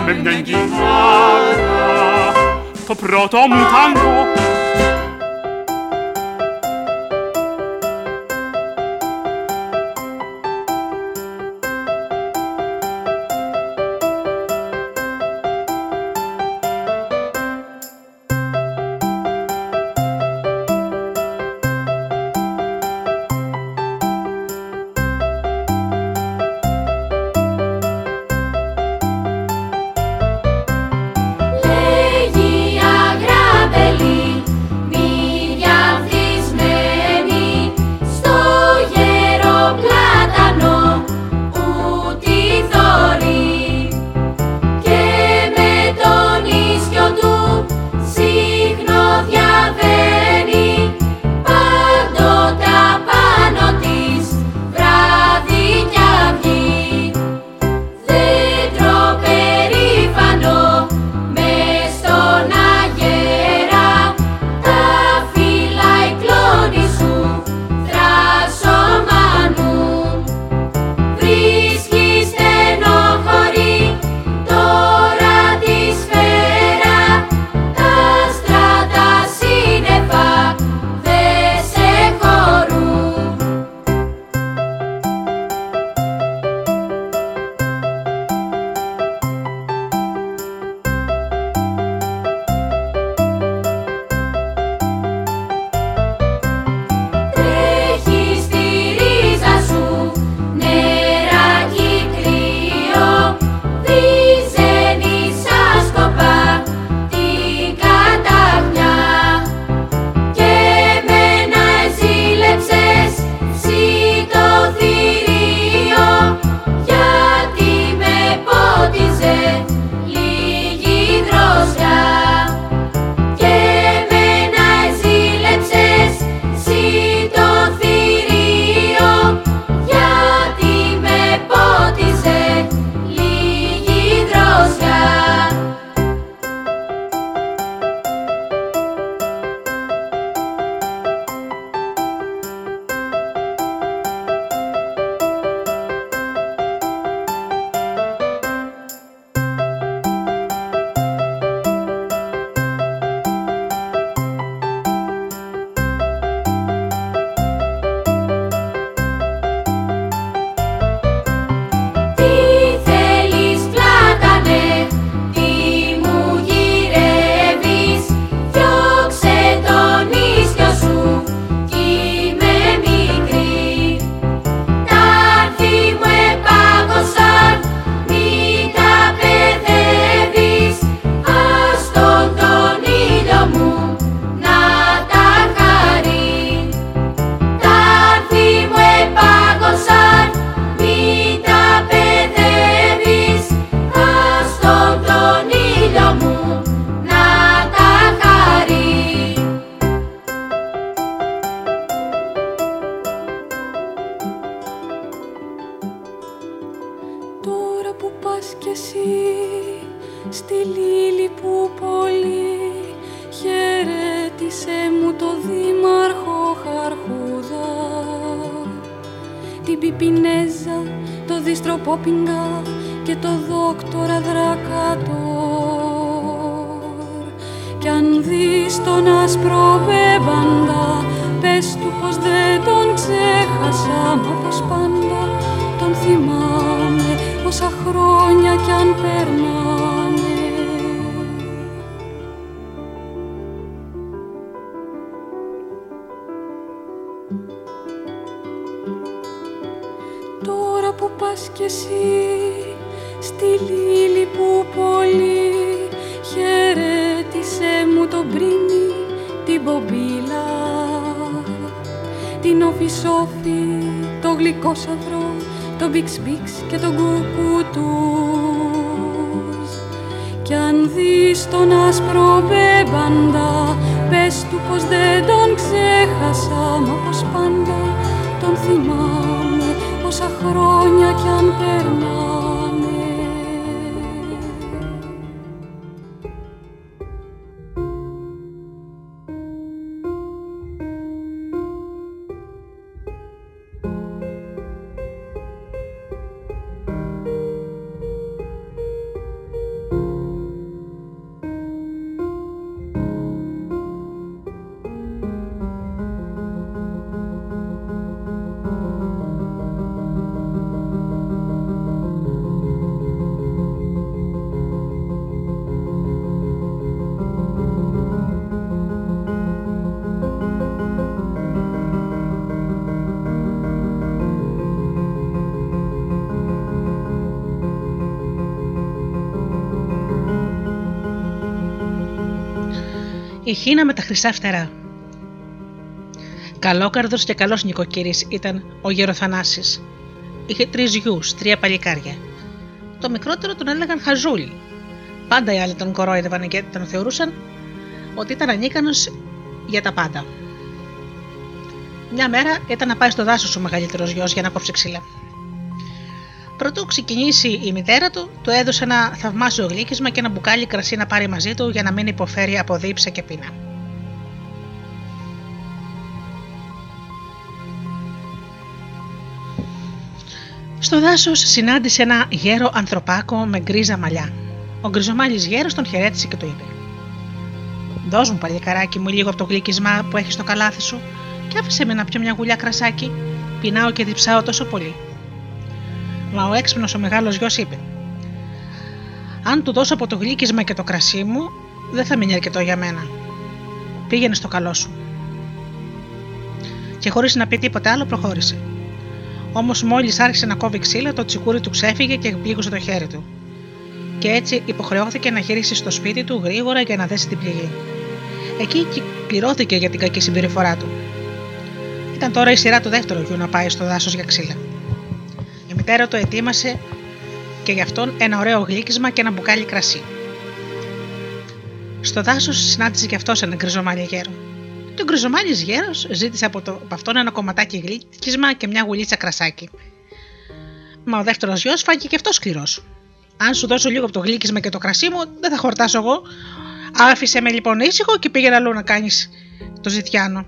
minden πας κι εσύ στη λίλη που πολύ χαιρέτησε μου τον πρίνι την μπομπίλα την όφη το γλυκό σαυρό το μπιξ μπιξ και τον κουκουτούς. Κι αν δεις τον άσπρο μπέμπαντα πες του πως δεν τον ξέχασα μα πως πάντα τον θυμάμαι όσα χρόνια κι αν περνά η Χίνα με τα χρυσά φτερά. Καλόκαρδος και καλός νοικοκύρης ήταν ο Γεροθανάσης. Είχε τρεις γιους, τρία παλικάρια. Το μικρότερο τον έλεγαν Χαζούλη. Πάντα οι άλλοι τον κορόιδευαν και τον θεωρούσαν ότι ήταν ανίκανος για τα πάντα. Μια μέρα ήταν να πάει στο δάσος ο μεγαλύτερος γιος για να κόψει ξύλα. Πρωτού ξεκινήσει η μητέρα του, του έδωσε ένα θαυμάσιο γλύκισμα και ένα μπουκάλι κρασί να πάρει μαζί του για να μην υποφέρει από δίψα και πείνα. Στο δάσος συνάντησε ένα γέρο ανθρωπάκο με γκρίζα μαλλιά. Ο γκριζομάλης γέρος τον χαιρέτησε και του είπε: Δώσ' μου παλικαράκι μου λίγο από το γλύκισμα που έχεις στο καλάθι σου και άφησε με να πιω μια γουλιά κρασάκι. Πεινάω και διψάω τόσο πολύ. Μα ο έξυπνος ο μεγάλος γιος είπε: Αν του δώσω από το γλύκισμα και το κρασί μου, δεν θα μείνει αρκετό για μένα. Πήγαινε στο καλό σου. Και χωρίς να πει τίποτα άλλο, προχώρησε. Όμως μόλις άρχισε να κόβει ξύλα, το τσικούρι του ξέφυγε και πλήγωσε το χέρι του. Και έτσι υποχρεώθηκε να γυρίσει στο σπίτι του γρήγορα για να δέσει την πληγή. Εκεί πληρώθηκε για την κακή συμπεριφορά του. Ήταν τώρα η σειρά του δεύτερου γιου να πάει στο δάσος για ξύλα. Η μητέρα του ετοίμασε και γι' αυτόν ένα ωραίο γλύκισμα και ένα μπουκάλι κρασί. Στο δάσος συνάντησε κι αυτός ένα γκριζομάλι γέρο. Και ο γκριζομάλι γέρος; ζήτησε από, το, από αυτόν ένα κομματάκι γλύκισμα και μια γουλίτσα κρασάκι. Μα ο δεύτερος γιος φάγει και αυτός σκληρός. Αν σου δώσω λίγο από το γλύκισμα και το κρασί μου, δεν θα χορτάσω εγώ. Άφησε με λοιπόν ήσυχο και πήγαινε αλλού να κάνεις το ζητιάνο.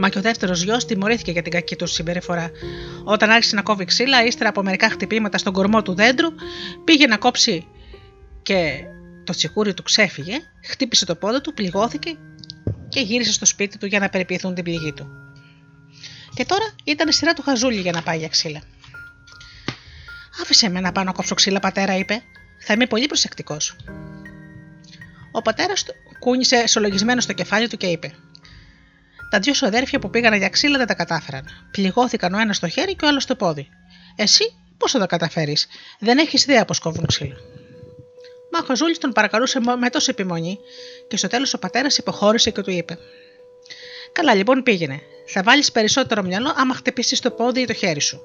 Μα και ο δεύτερος γιος τιμωρήθηκε για την κακή του συμπεριφορά. Όταν άρχισε να κόβει ξύλα, ύστερα από μερικά χτυπήματα στον κορμό του δέντρου, πήγε να κόψει και το τσικούρι του ξέφυγε, χτύπησε το πόδι του, πληγώθηκε και γύρισε στο σπίτι του για να περιποιηθούν την πληγή του. Και τώρα ήταν η σειρά του χαζούλη για να πάει για ξύλα. Άφησε με να πάω να κόψω ξύλα, πατέρα, είπε. Θα είμαι πολύ προσεκτικός. Ο πατέρας του κούνησε σολογισμένο στο κεφάλι του και είπε: τα δύο σου αδέρφια που πήγαν για ξύλα δεν τα κατάφεραν. Πληγώθηκαν ο ένας στο χέρι και ο άλλος στο πόδι. Εσύ πώς θα τα καταφέρεις, δεν έχεις ιδέα πώς κόβουν ξύλα. Μα ο Χαζούλης τον παρακαλούσε με τόση επιμονή και στο τέλος ο πατέρας υποχώρησε και του είπε: Καλά, λοιπόν πήγαινε. Θα βάλεις περισσότερο μυαλό άμα χτυπήσεις το πόδι ή το χέρι σου.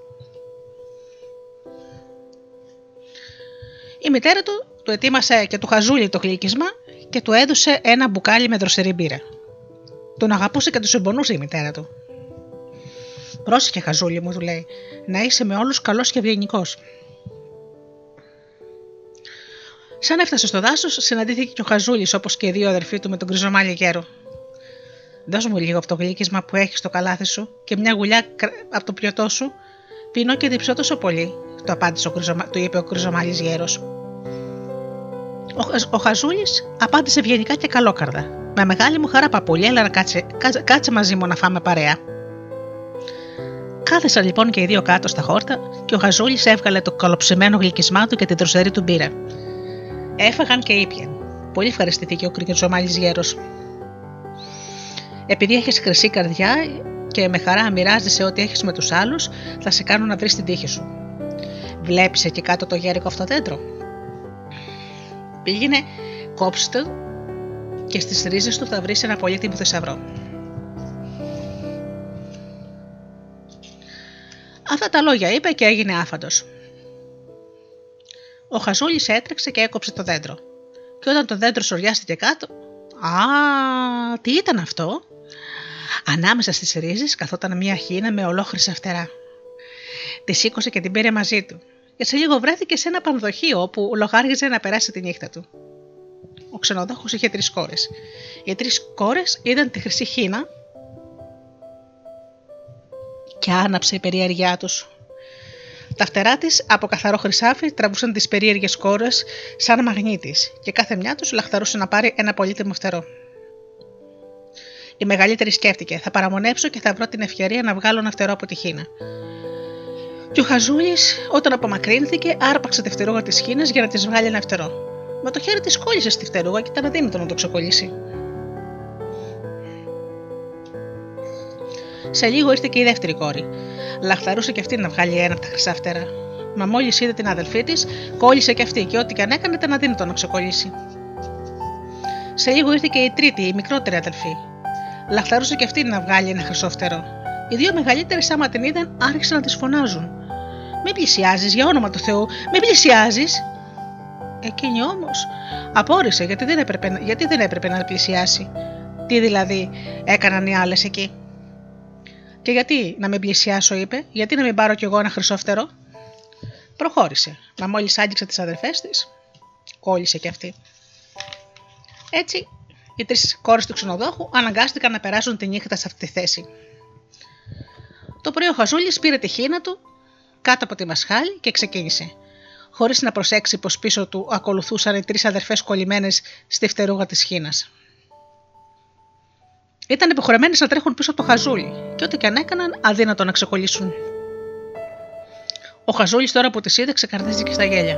Η μητέρα του του ετοίμασε και του χαζούλι το γλύκισμα και του έδωσε ένα μπουκάλι με δροσερή μπύρα. Τον αγαπούσε και τους συμπονούσε η μητέρα του. Πρόσεχε, Χαζούλη μου, του λέει, να είσαι με όλους καλός και ευγενικός. Σαν έφτασε στο δάσος, συναντήθηκε και ο Χαζούλης όπως και οι δύο αδερφοί του με τον κρυζομάλι γέρο. Δώσ' μου λίγο από το γλύκισμα που έχεις στο καλάθι σου και μια γουλιά από το πιωτό σου. Πίνω και διψώ τόσο πολύ, το απάντησε ο κρυζομα... του είπε ο κρυζομάλι γέρος. Ο, ο Χαζούλης απάντησε ευγενικά και καλόκαρδα. Με μεγάλη μου χαρά, παππούλια, έλα να κάτσε, κάτσε, κάτσε μαζί μου να φάμε παρέα. Κάθεσαν λοιπόν και οι δύο κάτω στα χόρτα και ο Χαζούλης έβγαλε το καλοψημένο γλυκισμά του και την δροσερή του μπύρα. Έφαγαν και ήπιαν. Πολύ ευχαριστηθήκε ο κρυκετζομάλη γέρος. Επειδή έχεις χρυσή καρδιά και με χαρά μοιράζεσαι ό,τι έχεις με τους άλλους, θα σε κάνω να βρεις την τύχη σου. Βλέπεις εκεί κάτω το γέρικο αυτό δέντρο. Πήγαινε, κόψτε και στις ρίζες του θα βρεις ένα πολύτιμο θησαυρό. Αυτά τα λόγια είπε και έγινε άφαντος. Ο Χαζούλης έτρεξε και έκοψε το δέντρο. Και όταν το δέντρο σοριάστηκε κάτω. Α, τι ήταν αυτό! Ανάμεσα στις ρίζες καθόταν μια χίνα με ολόχρυσα φτερά. Τη σήκωσε και την πήρε μαζί του. Και σε λίγο βρέθηκε σε ένα πανδοχείο όπου λογάριζε να περάσει τη νύχτα του. Ο ξενοδόχος είχε τρεις κόρες. Οι τρεις κόρες είδαν τη χρυσή χίνα και άναψε η περιέργειά τους. Τα φτερά της από καθαρό χρυσάφι τραβούσαν τις περίεργες κόρες σαν μαγνήτης και κάθε μια τους λαχταρούσε να πάρει ένα πολύτιμο φτερό. Η μεγαλύτερη σκέφτηκε: Θα παραμονέψω και θα βρω την ευκαιρία να βγάλω ένα φτερό από τη χίνα. Και ο Χαζούλης, όταν απομακρύνθηκε, άρπαξε τη φτερούγα της χίνα για να της βγάλει ένα φτερό. Μα το χέρι της κόλλησε στη φτερούγα και ήταν αδύνατο να το ξεκολλήσει. Σε λίγο ήρθε και η δεύτερη κόρη. Λαχταρούσε και αυτή να βγάλει ένα από τα χρυσά φτερά. Μα μόλις είδε την αδελφή της, κόλλησε και αυτή και ό,τι και αν έκανε ήταν αδύνατο να ξεκολλήσει. Σε λίγο ήρθε και η τρίτη, η μικρότερη αδελφή. Λαχταρούσε και αυτή να βγάλει ένα χρυσό φτερό. Οι δύο μεγαλύτερε, άμα την είδαν, άρχισαν να τις φωνάζουν. Μην πλησιάζεις, για όνομα του Θεού, μην πλησιάζεις. Εκείνη όμως απόρρισε γιατί δεν, έπρεπε, γιατί δεν έπρεπε να πλησιάσει. Τι δηλαδή έκαναν οι άλλες εκεί; Και γιατί να με πλησιάσω, είπε, γιατί να μην πάρω κι εγώ ένα χρυσό φτερό; Προχώρησε, μα μόλις άγγιξε τις αδερφές της, κόλλησε κι αυτή. Έτσι, οι τρεις κόρες του ξενοδόχου αναγκάστηκαν να περάσουν τη νύχτα σε αυτή τη θέση. Το πρωί ο Χαζούλης πήρε τη χίνα του κάτω από τη μασχάλη και ξεκίνησε, χωρίς να προσέξει πως πίσω του ακολουθούσαν οι τρεις αδερφές κολλημένες στη φτερούγα της χίνα. Ήταν υποχρεμένε να τρέχουν πίσω από το χαζούλι και ό,τι και αν έκαναν, αδύνατο να ξεκολλήσουν. Ο χαζούλης τώρα που τη είδε ξεκαρδίστηκε στα γέλια.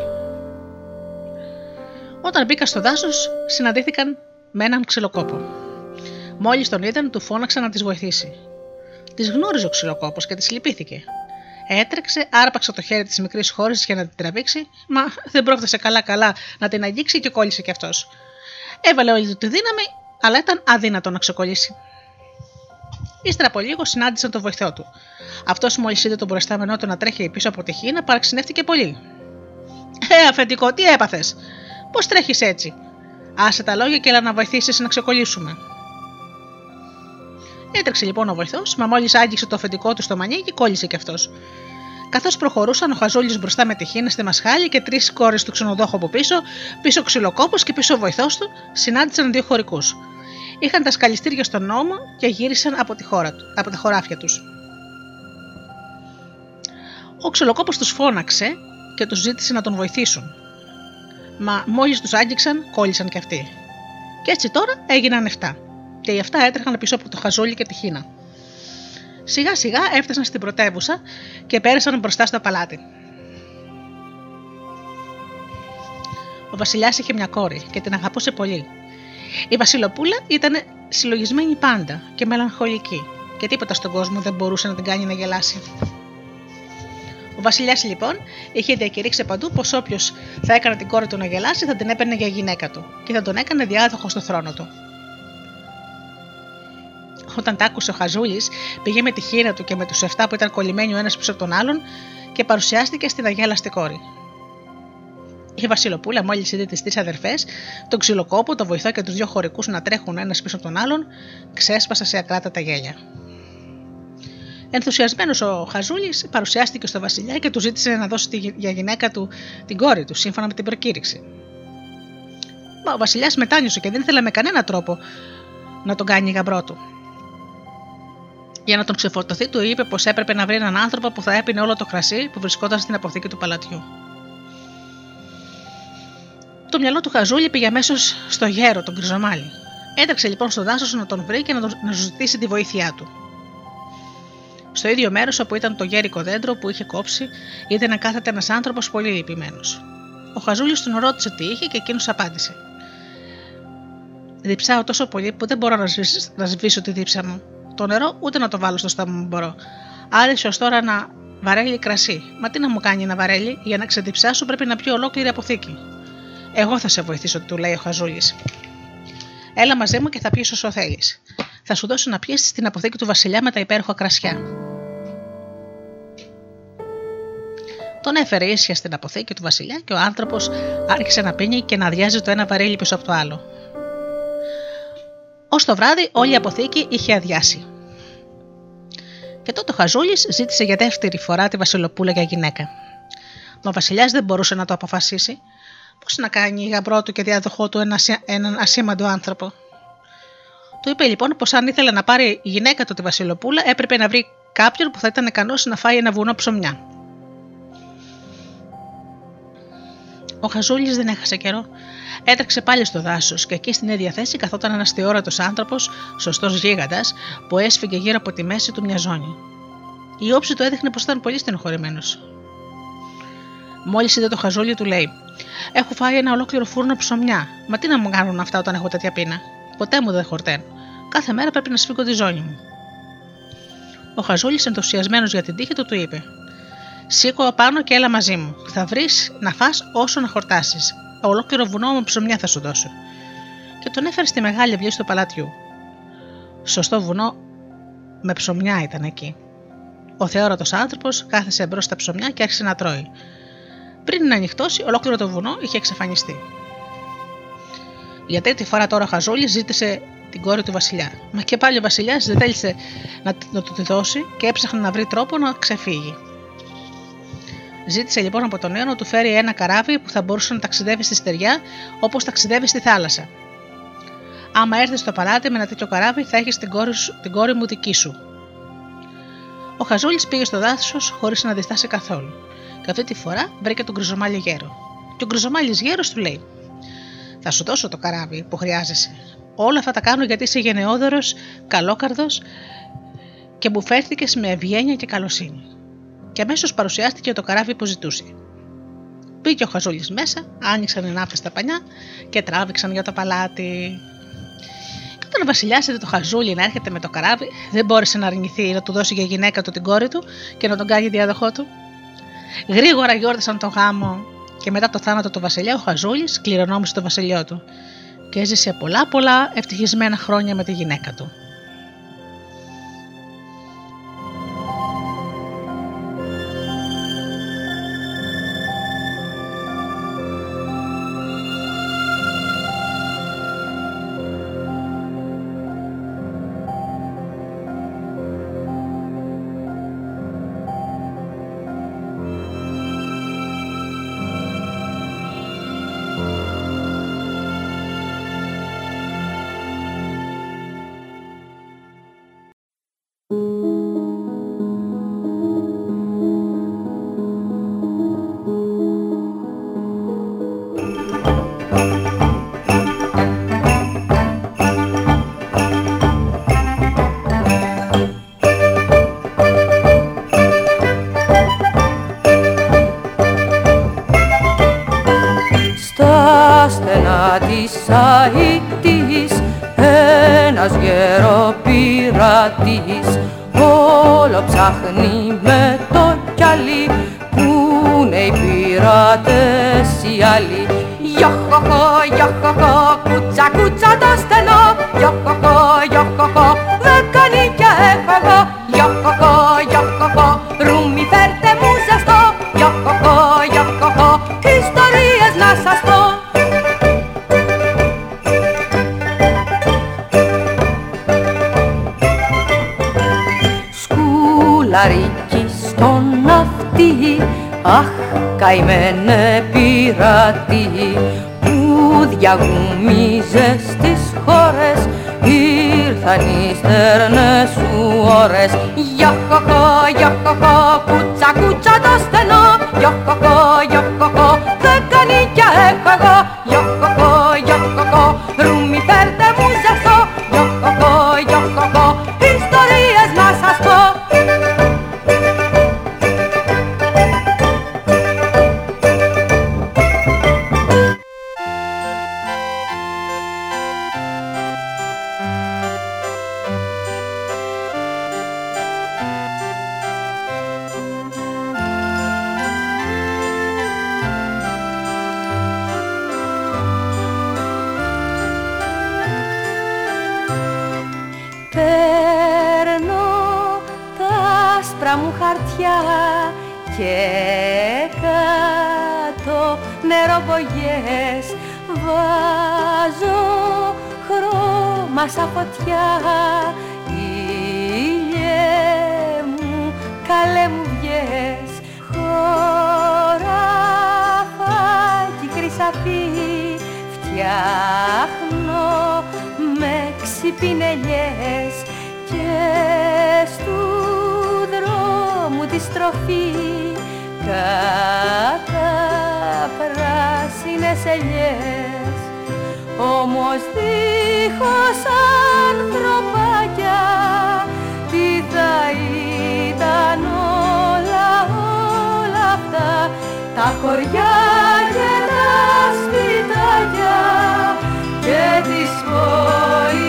Όταν μπήκαν στο δάσος, συναντήθηκαν με έναν ξυλοκόπο. Μόλις τον είδαν, του φώναξαν να τις βοηθήσει. Τη γνώριζε ο ξυλοκόπος και τη λυπήθηκε. Έτρεξε, άρπαξε το χέρι της μικρής χώρης για να την τραβήξει, μα δεν πρόφτασε καλά-καλά να την αγγίξει και κόλλησε κι αυτός. Έβαλε όλη του τη δύναμη αλλά ήταν αδύνατο να ξεκολλήσει. Ύστερα από λίγο συνάντησαν τον βοηθό του. Αυτός μόλις είδε τον προϊστάμενό του να τρέχει πίσω από τη χίνα, παραξενεύτηκε πολύ. Ε, αφεντικό, τι έπαθες; Πώς τρέχεις έτσι; Άσε τα λόγια και έλα να βοηθήσεις να ξεκολλήσουμε. Έτρεξε λοιπόν ο βοηθός, μα μόλις άγγιξε το αφεντικό του στο μανίκι, κόλλησε κι αυτός. Καθώς προχωρούσαν, ο Χαζόλη μπροστά με τη χίνα στη μασχάλη και τρεις κόρες του ξενοδόχου από πίσω, πίσω ξυλοκόπος και πίσω ο βοηθός του, συνάντησαν δύο χωρικούς. Είχαν τα σκαλιστήρια στον νόμο και γύρισαν από, τη χώρα του, από τα χωράφια τους. Ο ξυλοκόπος τους φώναξε και τους ζήτησε να τον βοηθήσουν. Μα μόλις τους άγγιξαν, κόλλησαν κι αυτοί. Και έτσι τώρα έγιναν 7. Και οι 7 έτρεχαν πίσω από το χαζόλι και τη χίνα. Σιγά σιγά έφτασαν στην πρωτεύουσα και πέρασαν μπροστά στο παλάτι. Ο Βασιλιάς είχε μια κόρη και την αγαπούσε πολύ. Η Βασιλοπούλα ήταν συλλογισμένη πάντα και μελαγχολική και τίποτα στον κόσμο δεν μπορούσε να την κάνει να γελάσει. Ο Βασιλιάς λοιπόν είχε διακηρύξει παντού πως όποιος θα έκανε την κόρη του να γελάσει θα την έπαιρνε για γυναίκα του και θα τον έκανε διάδοχο στο θρόνο του. Όταν τα άκουσε ο Χαζούλης, πήγε με τη χείρα του και με τους 7 που ήταν κολλημένοι ο ένας πίσω από τον άλλον και παρουσιάστηκε στην αγέλαστη κόρη. Η Βασιλοπούλα, μόλις είδε τις τρεις αδερφές, τον ξυλοκόπο, τον βοηθό και τους δύο χωρικούς να τρέχουν ένας πίσω από τον άλλον, ξέσπασα σε ακράτατα γέλια. Ενθουσιασμένος ο Χαζούλης παρουσιάστηκε στο Βασιλιά και του ζήτησε να δώσει για γυναίκα του την κόρη του, σύμφωνα με την προκήρυξη. Μα ο Βασιλιάς μετάνιωσε και δεν ήθελε με κανένα τρόπο να τον κάνει γαμπρό του. Για να τον ξεφορτωθεί, του είπε πως έπρεπε να βρει έναν άνθρωπο που θα έπινε όλο το κρασί που βρισκόταν στην αποθήκη του παλατιού. Το μυαλό του Χαζούλη πήγε αμέσως στο γέρο, τον Κρυζομάλη. Έτρεξε λοιπόν στο δάσος να τον βρει και να, τον, να ζητήσει τη βοήθειά του. Στο ίδιο μέρος όπου ήταν το γέρικο δέντρο που είχε κόψει, είδε να κάθεται ένας άνθρωπος πολύ λυπημένος. Ο Χαζούλης τον ρώτησε τι είχε και εκείνος απάντησε. Διψάω τόσο πολύ που δεν μπορώ να, σβήσω, να σβήσω τη δίψα μου. Το νερό ούτε να το βάλω στο στόμα μου μπορώ. Άρεσε ως τώρα να βαρέλει κρασί. Μα τι να μου κάνει ένα βαρέλι, για να ξεδιψάσω πρέπει να πιω ολόκληρη αποθήκη. Εγώ θα σε βοηθήσω, του λέει ο Χαζούλης. Έλα μαζί μου και θα πιει όσο θέλεις. Θα σου δώσω να πιει στην αποθήκη του Βασιλιά με τα υπέροχα κρασιά. Τον έφερε ίσια στην αποθήκη του Βασιλιά και ο άνθρωπος άρχισε να πίνει και να αδειάζει το ένα βαρέλι πίσω από το άλλο. Ω το βράδυ, όλη η αποθήκη είχε αδειάσει. Και τότε ο Χαζούλης ζήτησε για δεύτερη φορά τη Βασιλοπούλα για γυναίκα. Μα ο Βασιλιάς δεν μπορούσε να το αποφασίσει. Πώς να κάνει γαμπρό του και διαδοχό του έναν ασήμαντο άνθρωπο. Του είπε λοιπόν πως αν ήθελε να πάρει η γυναίκα του τη Βασιλοπούλα, έπρεπε να βρει κάποιον που θα ήταν ικανός να φάει ένα βουνό ψωμιά. Ο Χαζούλης δεν έχασε καιρό. Έτρεξε πάλι στο δάσος και εκεί στην ίδια θέση καθόταν ένας θεόρατος άνθρωπος, σωστός γίγαντας, που έσφυγε γύρω από τη μέση του μια ζώνη. Η όψη του έδειχνε πως ήταν πολύ στενοχωρημένος. Μόλις είδε το χαζούλι, του λέει: Έχω φάει ένα ολόκληρο φούρνο ψωμιά. Μα τι να μου κάνουν αυτά όταν έχω τέτοια πείνα; Ποτέ μου δεν χορταίνω. Κάθε μέρα πρέπει να σφίγγω τη ζώνη μου. Ο Χαζούλης, ενθουσιασμένος για την τύχη του, του είπε: Σήκω απάνω και έλα μαζί μου. Θα βρεις να φά όσο να χορτάσεις. Ολόκληρο βουνό με ψωμιά θα σου δώσω. Και τον έφερε στη μεγάλη αυλή του παλάτιου. Σωστό βουνό με ψωμιά ήταν εκεί. Ο θεόρατος άνθρωπος κάθεσε μπρος στα ψωμιά και άρχισε να τρώει. Πριν να ανοιχτώσει, ολόκληρο το βουνό είχε εξαφανιστεί. Για τρίτη φορά τώρα ο Χαζόλη ζήτησε την κόρη του Βασιλιά. Μα και πάλι ο Βασιλιάς δεν θέλησε να, να του τη δώσει και έψαχνε να βρει τρόπο να ξεφύγει. Ζήτησε λοιπόν από τον νέο να του φέρει ένα καράβι που θα μπορούσε να ταξιδεύει στη στεριά όπως ταξιδεύει στη θάλασσα. Άμα έρθεις στο παλάτι με ένα τέτοιο καράβι, θα έχεις την, την κόρη μου δική σου. Ο Χαζούλης πήγε στο δάσος χωρίς να διστάσει καθόλου. Και αυτή τη φορά βρήκε τον γκριζομάλι γέρο. Και ο γκριζομάλι γέρος του λέει: Θα σου δώσω το καράβι που χρειάζεσαι. Όλα αυτά τα κάνω γιατί είσαι γενναιόδωρος, καλόκαρδος και μου φέρθηκες με ευγένεια και καλοσύνη και αμέσως παρουσιάστηκε το καράβι που ζητούσε. Πήγε ο Χαζούλης μέσα, άνοιξαν οι ναύτες στα πανιά και τράβηξαν για το παλάτι. Και όταν ο Βασιλιά είδε το Χαζούλη να έρχεται με το καράβι, δεν μπόρεσε να αρνηθεί να του δώσει για γυναίκα του την κόρη του και να τον κάνει διάδοχό του. Γρήγορα γιόρτασαν τον γάμο και μετά το θάνατο του Βασιλιά, ο Χαζούλης κληρονόμησε το βασιλιό του και έζησε πολλά πολλά ευτυχισμένα χρόνια με τη γυναίκα του. ζωής Όλο ψάχνει με το κιάλι Πού είναι οι πειρατές οι άλλοι. Γιαχαχα, γιαχαχα, καημένε πειρατή που τραγούδια γουμίζες στις χώρες. Ήρθαν οι στέρνες σου ώρες. Για κοκό, για κοκό, κούτσα κούτσα το στενό. Για κοκό, για κοκό, δεν κάνει κι έχω εγώ σαν φωτιά. Ήλιε μου, καλέ μου βγες. Χωράφακι χρυσαφί Φτιάχνω με ξυπινελιές Και στου δρόμου τη στροφή. Κατά πράσινες ελιές όμως δίχως ανθρωπάκια τι θα ήταν όλα όλα αυτά. Τα χωριά και τα σπιτάκια και τις πόλεις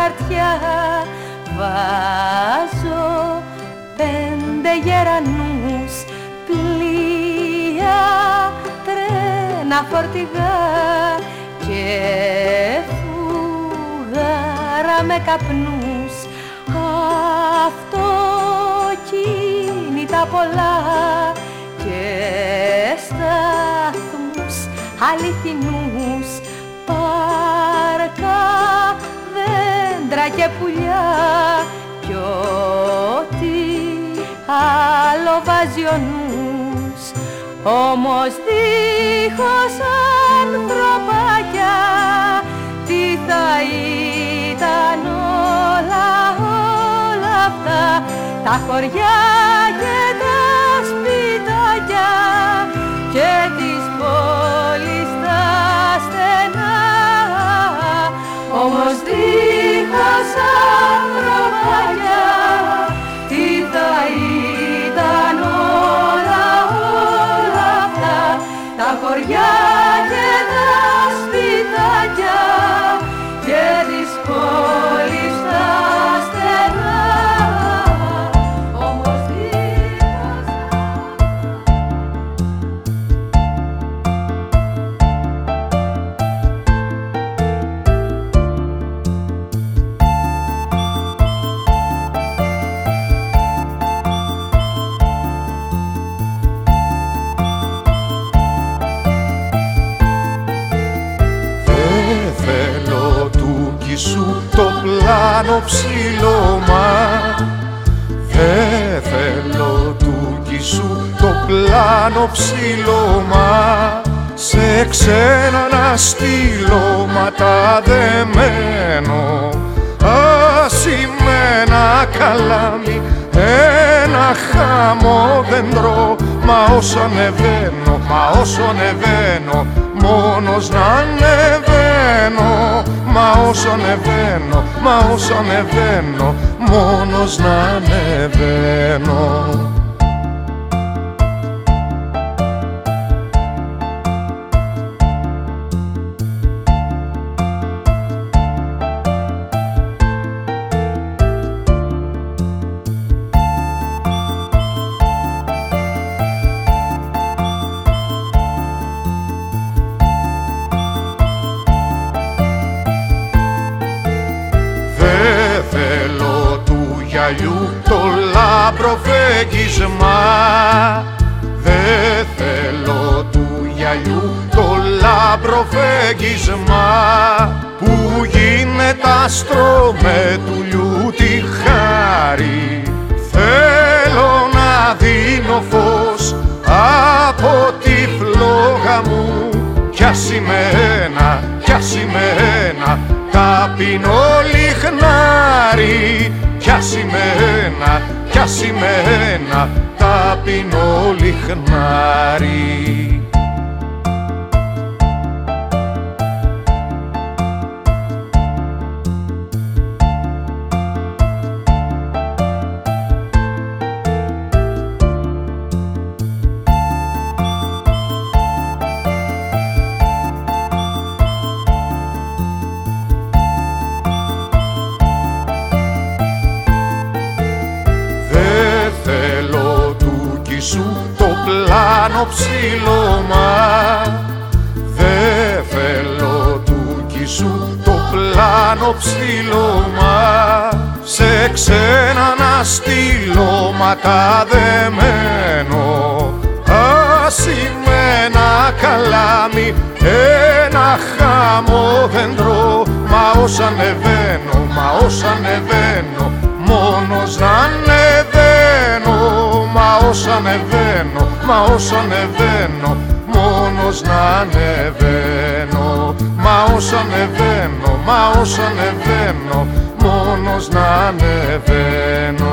χαρτιά. Βάζω πέντε γερανούς πλοία, τρένα, φορτηγά και φουγάρα με καπνούς. Αυτοκίνητα πολλά και σταθμούς αληθινούς δέντρα και πουλιά κι ό,τι άλλο βάζει ο νους. Όμως δίχως ανθρωπάκια τι θα ήταν όλα όλα αυτά. Τα χωριά και τα σπιτάκια και τις πόλεις τα στενά. Όμως δίχως ανθρωπάκια τι ξένα να στείλω ματά δεμένο Ασημένα καλάμι ένα χάμο δέντρο Μα όσο ανεβαίνω, μα όσο ανεβαίνω Μόνος να ανεβαίνω. Μα όσο ανεβαίνω, μα όσο ανεβαίνω Μόνος να ανεβαίνω λαμπροφέγγισμα που γίνεται άστρο με του τη χάρη. Θέλω να δίνω φως από τη φλόγα μου. Κι ασημένα, κι ασημένα ταπεινό λιχνάρι. Κι ασημένα, κι ασημένα ταπεινό λιχνάρι κάνω ψήλωμα Δε θέλω του σου το πλάνο ψήλωμα Σε ξένα να στείλω δεμένο Ασημένα καλάμι ένα χάμο δέντρο. Μα όσα ανεβαίνω, μα όσα ανεβαίνω Μόνος να ανεβαίνω, μα όσα ανεβαίνω Μα όσο ανεβαίνω μόνος να ανεβαίνω. Μα όσο ανεβαίνω, μα όσο ανεβαίνω μόνος να ανεβαίνω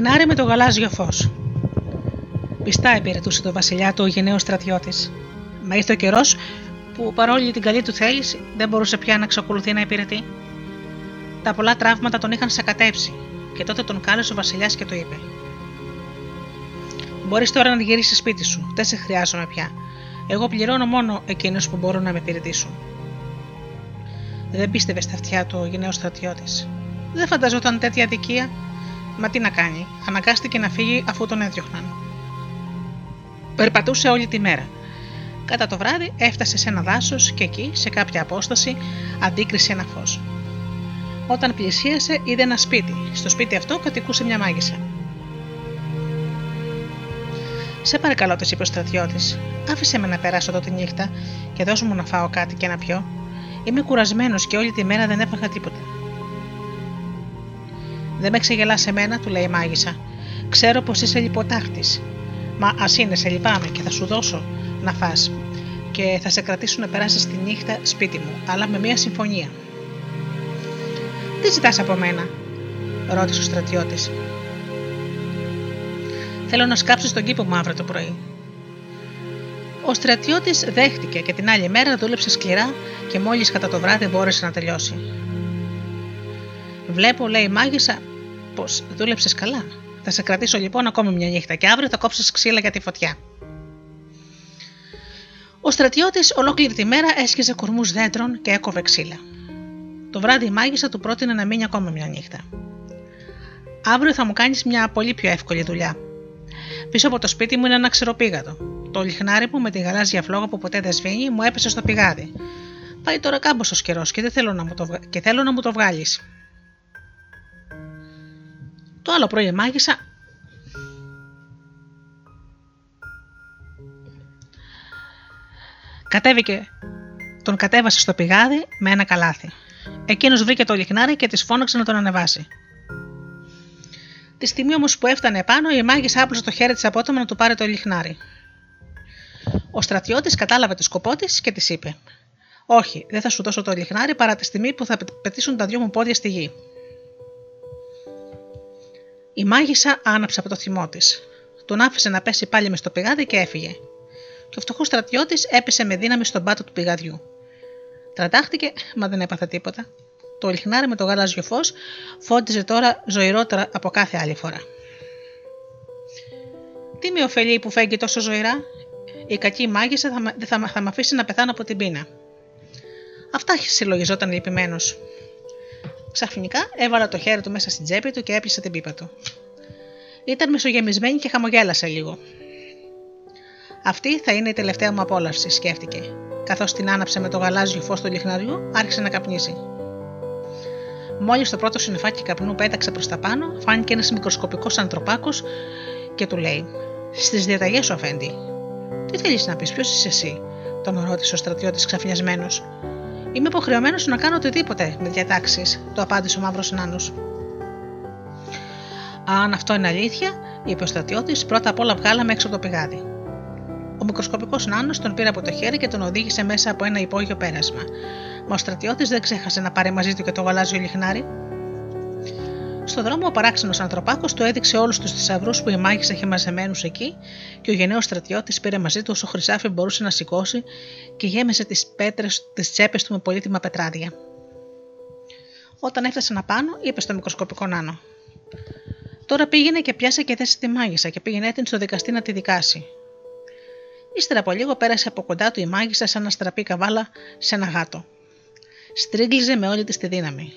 λιχνάρι με το γαλάζιο φως. Πιστά υπηρετούσε το βασιλιά του ο γενναίος στρατιώτης. Μα ήρθε ο καιρός που παρόλη την καλή του θέληση δεν μπορούσε πια να εξακολουθεί να υπηρετεί. Τα πολλά τραύματα τον είχαν σακατέψει και τότε τον κάλεσε ο βασιλιάς και το είπε: Μπορείς τώρα να γυρίσεις σπίτι σου, δεν σε χρειάζομαι πια. Εγώ πληρώνω μόνο εκείνους που μπορούν να με υπηρετήσουν. Δεν πίστευε στα αυτιά του ο γενναίος στρατιώτης. Δεν φανταζόταν τέτοια αδικία Μα τι να κάνει, αναγκάστηκε να φύγει αφού τον έδιωχναν. Περπατούσε όλη τη μέρα. Κατά το βράδυ έφτασε σε ένα δάσος και εκεί, σε κάποια απόσταση, αντίκρισε ένα φως. Όταν πλησίασε, είδε ένα σπίτι. Στο σπίτι αυτό κατοικούσε μια μάγισσα. Σε παρακαλώ, της είπε ο στρατιώτης, άφησε με να περάσω εδώ τη νύχτα και δώσ' μου να φάω κάτι και να πιω. Είμαι κουρασμένος και όλη τη μέρα δεν έφαγα τίποτα. Δεν με ξεγελά σε μένα, του λέει η μάγισσα. Ξέρω πως είσαι λιποτάχτης. Μα ας είναι, σε λυπάμαι και θα σου δώσω να φά. Και θα σε κρατήσω να περάσεις τη νύχτα σπίτι μου, αλλά με μία συμφωνία. Τι ζητάς από μένα, ρώτησε ο στρατιώτης. Θέλω να σκάψει τον κήπο μου αύριο το πρωί. Ο στρατιώτης δέχτηκε και την άλλη μέρα δούλεψε σκληρά και μόλις κατά το βράδυ μπόρεσε να τελειώσει. Βλέπω, λέει η μάγισσα, πω δούλεψες καλά; Θα σε κρατήσω λοιπόν ακόμη μια νύχτα και αύριο θα κόψεις ξύλα για τη φωτιά. Ο στρατιώτης ολόκληρη τη μέρα έσχιζε κορμούς δέντρων και έκοβε ξύλα. Το βράδυ η μάγισσα του πρότεινε να μείνει ακόμα μια νύχτα. Αύριο θα μου κάνεις μια πολύ πιο εύκολη δουλειά. Πίσω από το σπίτι μου είναι ένα ξεροπήγατο. Το λιχνάρι μου με τη γαλάζια φλόγα που ποτέ δεν σβήνει μου έπεσε στο πηγάδι. Πάει τώρα κάμποσος καιρός και, θέλω να μου το, και θέλω να μου το βγάλεις. Το άλλο πρωί μάγισσα κατέβηκε, τον κατέβασε στο πηγάδι με ένα καλάθι. Εκείνος βρήκε το λιχνάρι και της φώναξε να τον ανεβάσει. Τη στιγμή όμως που έφτανε επάνω, η μάγισσα άπλωσε το χέρι της απότομα να του πάρει το λιχνάρι. Ο στρατιώτης κατάλαβε το σκοπό της και της είπε: Όχι, δεν θα σου δώσω το λιχνάρι παρά τη στιγμή που θα πετήσουν τα δυο μου πόδια στη γη. Η μάγισσα άναψε από το θυμό της. Τον άφησε να πέσει πάλι μες στο πηγάδι και έφυγε. Και ο φτωχό στρατιώτης έπεσε με δύναμη στον πάτο του πηγαδιού. Τραντάχτηκε, μα δεν έπαθε τίποτα. Το λιχνάρι με το γαλάζιο φως φώτιζε τώρα ζωηρότερα από κάθε άλλη φορά. Τι με ωφελεί που φέγγει τόσο ζωηρά, η κακή μάγισσα θα, θα, θα με αφήσει να πεθάνω από την πείνα. Αυτά συλλογιζόταν λυπημένος. Ξαφνικά έβαλα το χέρι του μέσα στην τσέπη του και έπιασε την πίπα του. Ήταν μισογεμισμένη και χαμογέλασε λίγο. Αυτή θα είναι η τελευταία μου απόλαυση, σκέφτηκε. Καθώς την άναψε με το γαλάζιο φως του λιχναριού, άρχισε να καπνίσει. Μόλις το πρώτο συνεφάκι καπνού πέταξε προς τα πάνω, φάνηκε ένας μικροσκοπικός ανθρωπάκος και του λέει: Στις διαταγές σου, Αφέντη. Τι θέλεις να πεις, ποιος είσαι εσύ, τον ρώτησε ο στρατιώτης ξαφνιασμένος. Είμαι υποχρεωμένος να κάνω οτιδήποτε με διατάξεις, το απάντησε ο μαύρος νάνο. Αν αυτό είναι αλήθεια, είπε ο στρατιώτη, πρώτα απ' όλα βγάλαμε έξω από το πηγάδι. Ο μικροσκοπικός νάνο τον πήρε από το χέρι και τον οδήγησε μέσα από ένα υπόγειο πέρασμα. Μα ο στρατιώτης δεν ξέχασε να πάρει μαζί του και το γαλάζιο λιχνάρι. Στον δρόμο, ο παράξενος ανθρωπάκος του έδειξε όλους τους θησαυρούς που η μάγισσα είχε μαζεμένους εκεί και ο γενναίος στρατιώτης πήρε μαζί του όσο χρυσάφι μπορούσε να σηκώσει και γέμισε τις πέτρες τη τσέπες του με πολύτιμα πετράδια. Όταν έφτασε να πάνω, είπε στο μικροσκοπικό νάνο: Τώρα πήγαινε και πιάσε και θέση τη μάγισσα και πήγαινε την στο δικαστή να τη δικάσει. Ύστερα από λίγο πέρασε από κοντά του η μάγισσα σαν να στραπεί καβάλα σε ένα γάτο. Στρίγγλιζε με όλη της τη δύναμη.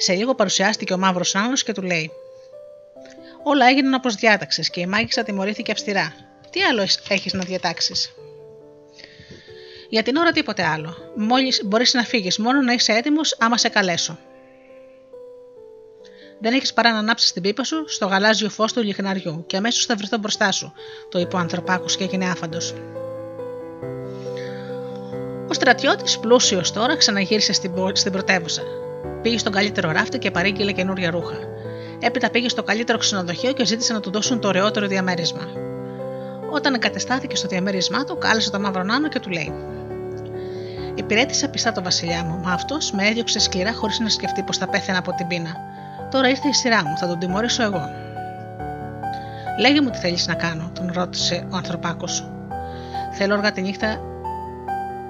Σε λίγο παρουσιάστηκε ο μαύρος Άννο και του λέει: Όλα έγιναν όπως διάταξες και η μάγισσα τιμωρήθηκε αυστηρά. Τι άλλο έχει να διατάξεις; Για την ώρα τίποτε άλλο. Μόλις μπορείς να φύγεις, μόνο να είσαι έτοιμος άμα σε καλέσω. Δεν έχεις παρά να ανάψεις την πίπα σου στο γαλάζιο φως του λιχναριού και αμέσως θα βρεθώ μπροστά σου, το είπε ο ανθρωπάκος και έγινε άφαντος. Ο στρατιώτης, πλούσιος τώρα, ξαναγύρισε στην, στην πρωτεύουσα. Πήγε στον καλύτερο ράφτη και παρήγγειλε καινούρια ρούχα. Έπειτα πήγε στο καλύτερο ξενοδοχείο και ζήτησε να του δώσουν το ωραιότερο διαμέρισμα. Όταν εγκατεστάθηκε στο διαμέρισμά του, κάλεσε τον μαύρο νάνο και του λέει: Υπηρέτησα πιστά τον βασιλιά μου, μα αυτός με έδιωξε σκληρά χωρίς να σκεφτεί πως θα πέθαινα από την πείνα. Τώρα ήρθε η σειρά μου, θα τον τιμωρήσω εγώ. Λέγε μου τι θέλεις να κάνω, τον ρώτησε ο ανθρωπάκος. Θέλω όργα τη νύχτα,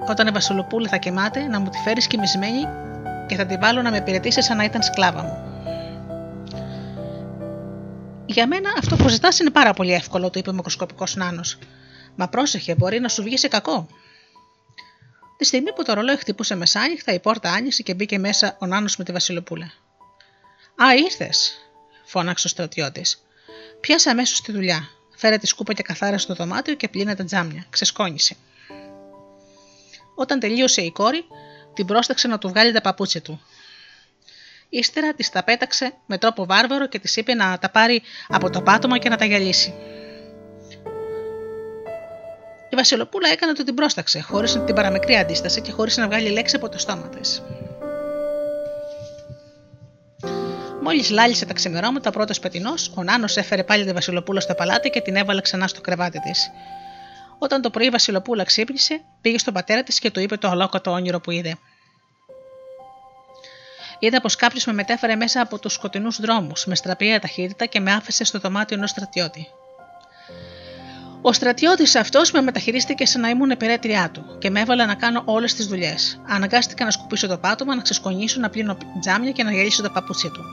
όταν η Βασιλοπούλα θα κοιμάται, να μου τη φέρεις κοιμισμένη και θα την βάλω να με υπηρετήσει σαν να ήταν σκλάβα μου. Για μένα αυτό που ζητάς είναι πάρα πολύ εύκολο, του είπε ο μικροσκοπικός νάνος. Μα πρόσεχε, μπορεί να σου βγει σε κακό. Τη στιγμή που το ρολόι χτυπούσε μεσάνυχτα, η πόρτα άνοιξε και μπήκε μέσα ο νάνος με τη Βασιλοπούλα. Α, ήρθες, φώναξε ο στρατιώτης. Πιάσε αμέσως τη δουλειά. Φέρε τη σκούπα και καθάρα στο δωμάτιο και πλύνε τα τζάμια. Ξεσκόνησε. Όταν τελείωσε η κόρη, την πρόσταξε να του βγάλει τα παπούτσια του. Ύστερα της τα πέταξε με τρόπο βάρβαρο και της είπε να τα πάρει από το πάτωμα και να τα γυαλίσει. Η Βασιλοπούλα έκανε ότι την πρόσταξε, χωρίς την παραμικρή αντίσταση και χωρίς να βγάλει λέξη από το στόμα της. Μόλις λάλησε τα ξημερώματα, ο πρώτος πετεινός, ο Νάνος έφερε πάλι τη Βασιλοπούλα στο παλάτι και την έβαλε ξανά στο κρεβάτι της. Όταν το πρωί η Βασιλοπούλα ξύπνησε, πήγε στον πατέρα της και του είπε το ολόκοτο όνειρο που είδε. Είδα πως κάποιος με μετέφερε μέσα από τους σκοτεινούς δρόμους, με στραπία ταχύτητα και με άφησε στο δωμάτιο ενός στρατιώτη. Ο στρατιώτης αυτός με μεταχειρίστηκε σαν να ήμουν υπηρέτριά του και με έβαλε να κάνω όλες τις δουλειές. Αναγκάστηκα να σκουπίσω το πάτωμα, να ξεσκονίσω, να πλύνω τζάμια και να γυαλίσω το παπούτσι του.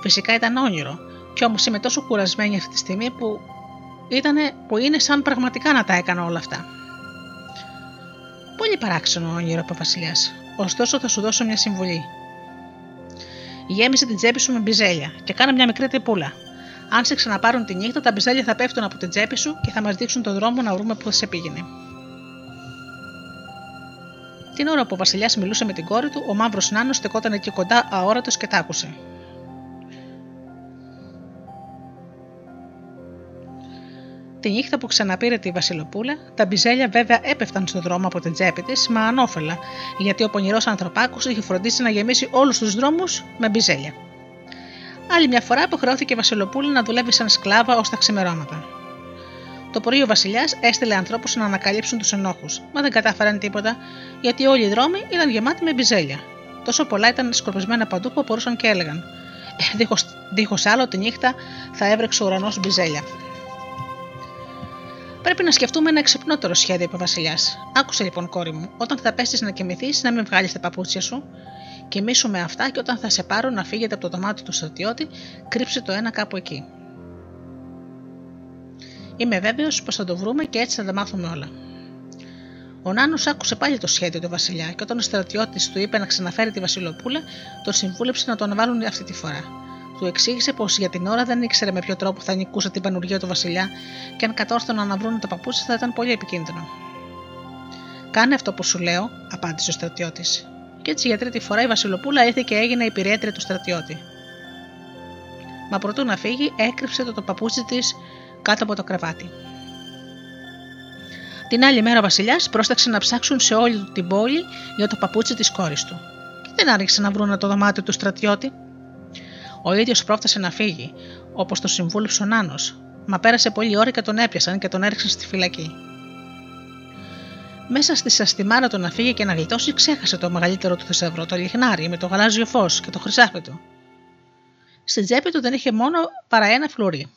Φυσικά ήταν όνειρο, κι όμως είμαι τόσο κουρασμένη αυτή τη στιγμή που, ήτανε, που είναι σαν πραγματικά να τα έκανα όλα αυτά. Πολύ παράξενο όνειρο, είπε ο Βασιλιά. Ωστόσο, θα σου δώσω μια συμβουλή. Γέμισε την τσέπη σου με μπιζέλια και κάνε μια μικρή τεπούλα. Αν σε ξαναπάρουν τη νύχτα, τα μπιζέλια θα πέφτουν από την τσέπη σου και θα μας δείξουν τον δρόμο να βρούμε πού θα σε πήγαινε. Την ώρα που ο Βασιλιάς μιλούσε με την κόρη του, ο μαύρος νάνος στεκόταν εκεί κοντά αόρατος και τ' άκουσε. Τη νύχτα που ξαναπήρε τη Βασιλοπούλα, τα μπιζέλια βέβαια έπεφταν στον δρόμο από την τσέπη της, μα ανώφελα, γιατί ο πονηρός ανθρωπάκος είχε φροντίσει να γεμίσει όλους τους δρόμους με μπιζέλια. Άλλη μια φορά υποχρεώθηκε η Βασιλοπούλη να δουλεύει σαν σκλάβα ως τα ξημερώματα. Το πρωί ο Βασιλιάς έστειλε ανθρώπους να ανακαλύψουν τους ενόχους, μα δεν κατάφεραν τίποτα γιατί όλοι οι δρόμοι ήταν γεμάτοι με μπιζέλια. Τόσο πολλά ήταν σκορπισμένα παντού που μπορούσαν και έλεγαν: «Ε, Δίχως άλλο τη νύχτα θα έβρεξε ο ουρανός μπιζέλια. Πρέπει να σκεφτούμε ένα εξυπνότερο σχέδιο, είπε ο Βασιλιάς. Άκουσε λοιπόν, κόρη μου, όταν θα πέσει να κοιμηθείς, να μην βγάλεις τα παπούτσια σου. Κοιμήσου με αυτά και όταν θα σε πάρω να φύγετε από το δωμάτιο του στρατιώτη, κρύψε το ένα κάπου εκεί. Είμαι βέβαιος πως θα το βρούμε και έτσι θα τα μάθουμε όλα. Ο Νάνος άκουσε πάλι το σχέδιο του Βασιλιά και όταν ο στρατιώτης του είπε να ξαναφέρει τη Βασιλοπούλα, τον συμβούλεψε να τον βάλουν αυτή τη φορά. Του εξήγησε πως για την ώρα δεν ήξερε με ποιο τρόπο θα νικούσε την πανουργία του Βασιλιά και αν κατόρθωναν να βρουν τα παπούτσια θα ήταν πολύ επικίνδυνο. Κάνε αυτό που σου λέω, απάντησε ο στρατιώτης. Και έτσι για τρίτη φορά η Βασιλοπούλα ήρθε και έγινε υπηρέτρια του στρατιώτη. Μα προτού να φύγει, έκρυψε το, το παπούτσι της κάτω από το κρεβάτι. Την άλλη μέρα ο Βασιλιάς πρόσταξε να ψάξουν σε όλη την πόλη για το παπούτσι της κόρης του. Και δεν άρχισε να βρουν το δωμάτιο του στρατιώτη. Ο ίδιος πρόφτασε να φύγει, όπως το συμβούλεψε ο Νάνο, μα πέρασε πολλή ώρα και τον έπιασαν και τον έριξαν στη φυλακή. Μέσα στη σαστιμάρα του να φύγει και να γλιτώσει, ξέχασε το μεγαλύτερο του θησαυρό, το λιχνάρι με το γαλάζιο φως και το χρυσάφι του. Στην τσέπη του δεν είχε μόνο παρά ένα φλουρί.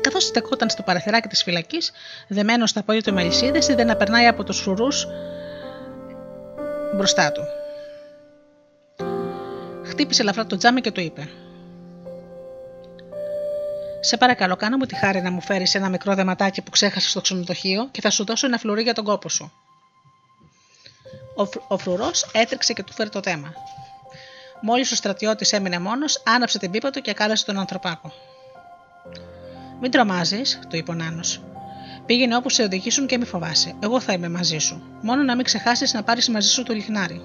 Καθώς στεκόταν στο παραθυράκι της φυλακής, δεμένος στα πόδια του με αλυσίδε, είδε να περνάει από τους φρουρούς μπροστά του. Χτύπησε ελαφρά το τζάμι και του είπε: Σε παρακαλώ, κάνε μου τη χάρη να μου φέρεις ένα μικρό δεματάκι που ξέχασε στο ξενοδοχείο και θα σου δώσω ένα φλουρί για τον κόπο σου. Ο, ο φρουρός έτρεξε και του φέρει το θέμα. Μόλις ο στρατιώτης έμεινε μόνος, άναψε την πίπα του και κάλεσε τον ανθρωπάκο. Μην τρομάζεις, του είπε ο Νάνος. Πήγαινε όπου σε οδηγήσουν και μη φοβάσαι. Εγώ θα είμαι μαζί σου. Μόνο να μην ξεχάσεις να πάρεις μαζί σου το λιχνάρι.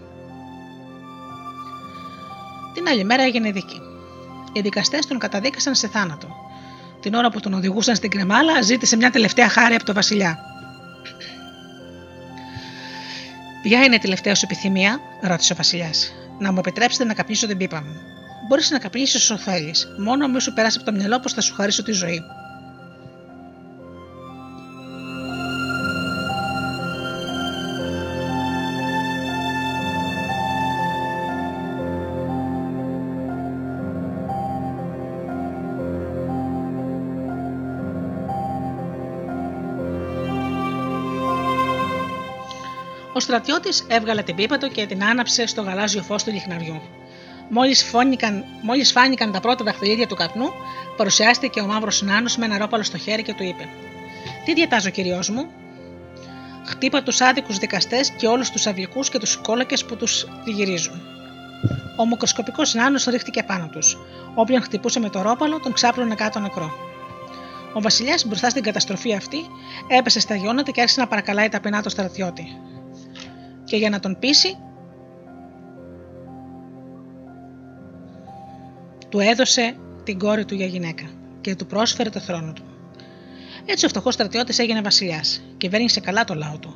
Την άλλη μέρα έγινε δίκη. Οι δικαστές τον καταδίκασαν σε θάνατο. Την ώρα που τον οδηγούσαν στην κρεμάλα, ζήτησε μια τελευταία χάρη από τον Βασιλιά. Ποια είναι η τελευταία σου επιθυμία, ρώτησε ο Βασιλιάς. Να μου επιτρέψετε να καπνίσω την πίπα μου. Μπορείς να καπνίσεις όσο θέλεις, μόνο μη σου περάσει από το μυαλό πως θα σου χαρίσω τη ζωή. Στρατιώτης έβγαλε την πίπα του και την άναψε στο γαλάζιο φως του λιχναριού. Μόλις μόλις φάνηκαν τα πρώτα δαχτυλίδια του καπνού, παρουσιάστηκε ο μαύρος νάνο με ένα ρόπαλο στο χέρι και του είπε: Τι διατάζω, κυριός μου; Χτύπα τους άδικους δικαστές και όλους τους αυλικούς και τους κόλακες που τους γυρίζουν. Ο μικροσκοπικός νάνο ρίχτηκε πάνω τους. Όποιον χτυπούσε με το ρόπαλο, τον ξάπλωνε κάτω νεκρό. Ο Βασιλιάς μπροστά στην καταστροφή αυτή έπεσε στα γιώνα και άρχισε να παρακαλάει ταπεινά το στρατιώτη και για να τον πείσει του έδωσε την κόρη του για γυναίκα και του πρόσφερε το θρόνο του. Έτσι ο φτωχός στρατιώτης έγινε βασιλιάς, κυβέρνησε καλά το λαό του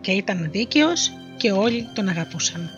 και ήταν δίκαιος και όλοι τον αγαπούσαν.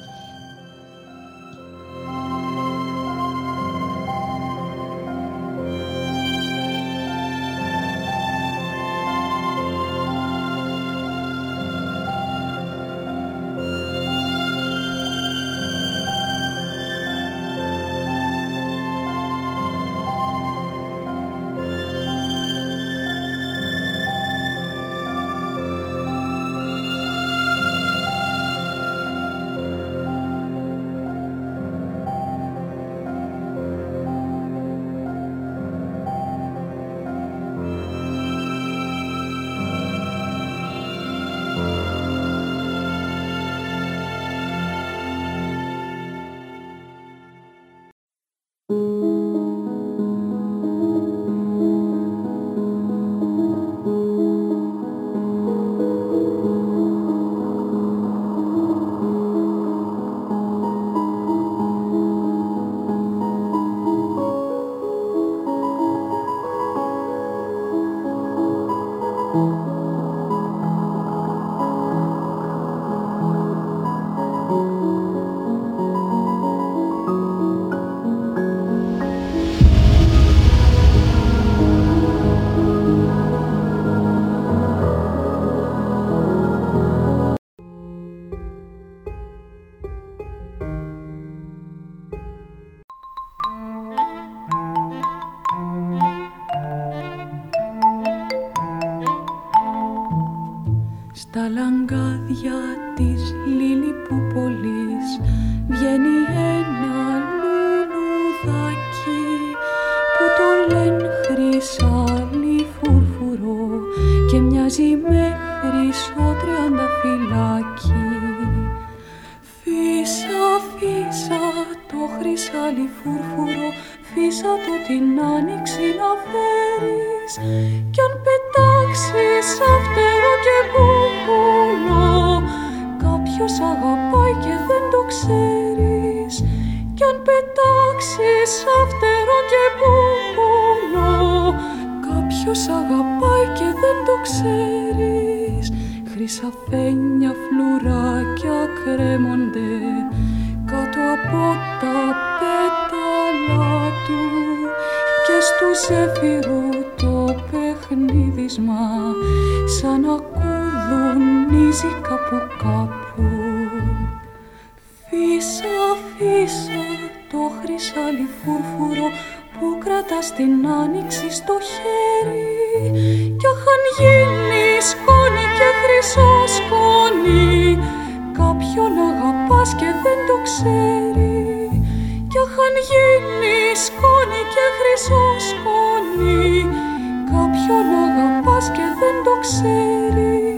Κάποιος αγαπάει και δεν το ξέρεις. Χρυσαφένια φλουράκια κρέμονται κάτω από τα πέταλα του. Και στου ζέφυρου το παιχνίδισμα σαν να κουδουνίζει κάπου κάπου. Φύσα, φύσα το χρυσάλι φούρφουρο που κρατά την άνοιξη στο χέρι. Κι αχαν γίνεις σκόνη και χρυσό σκόνη κάποιον αγαπάς και δεν το ξέρει. Κι αχαν γίνεις σκόνη και χρυσό σκόνη κάποιον αγαπάς και δεν το ξέρει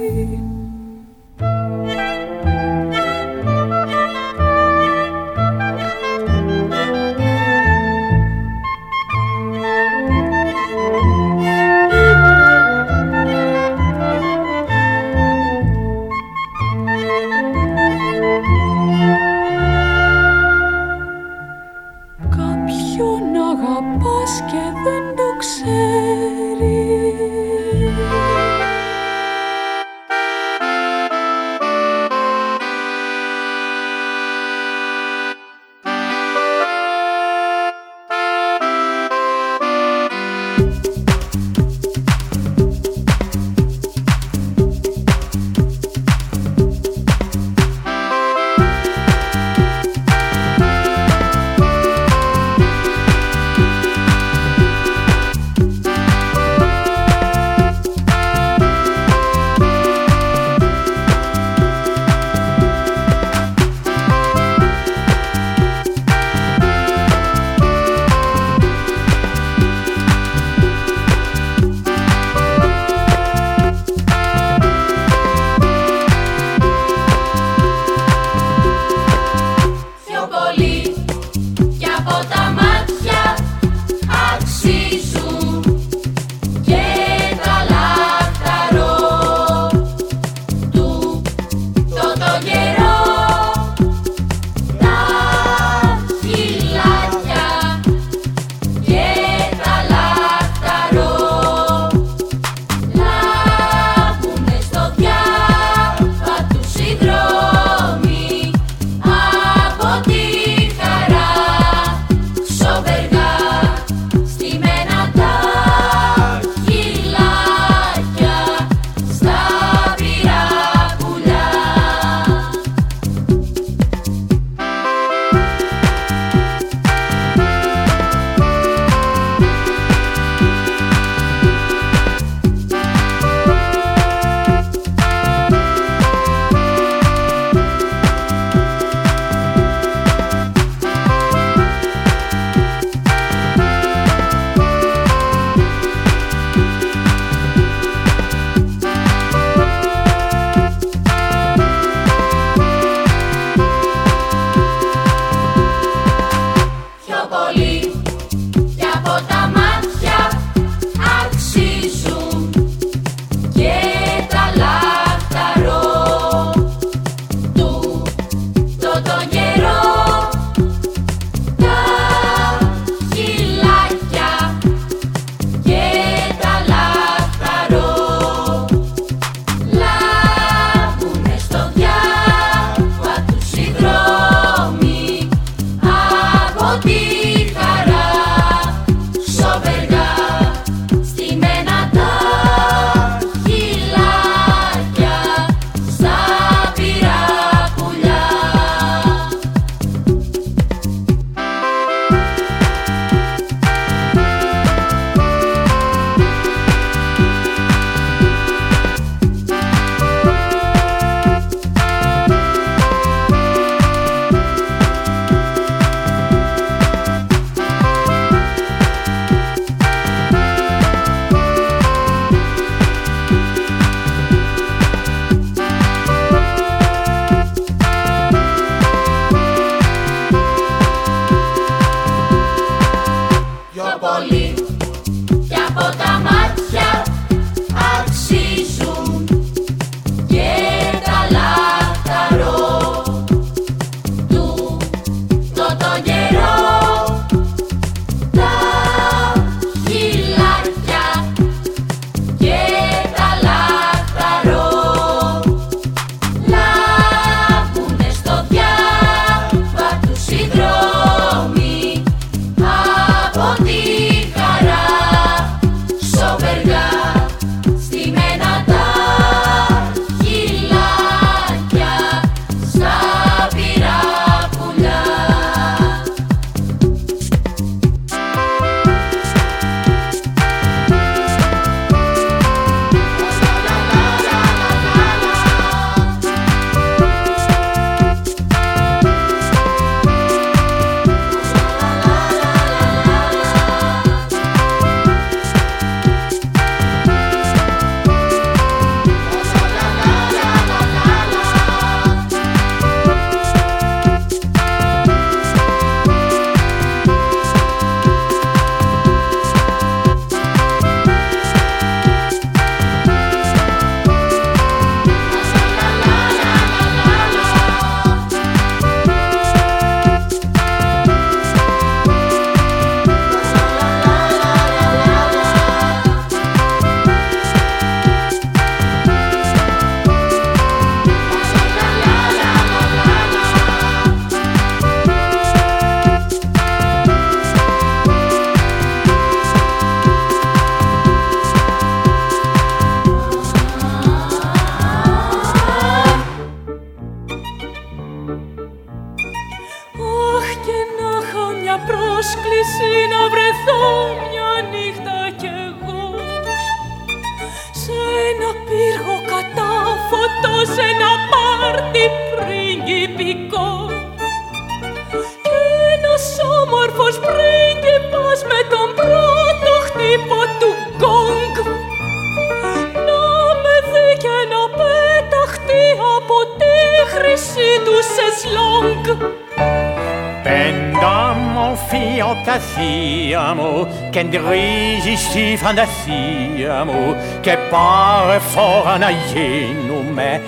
Pendamo fiotasiamo, che drigi si fantasiamo, che pare fora na jenume,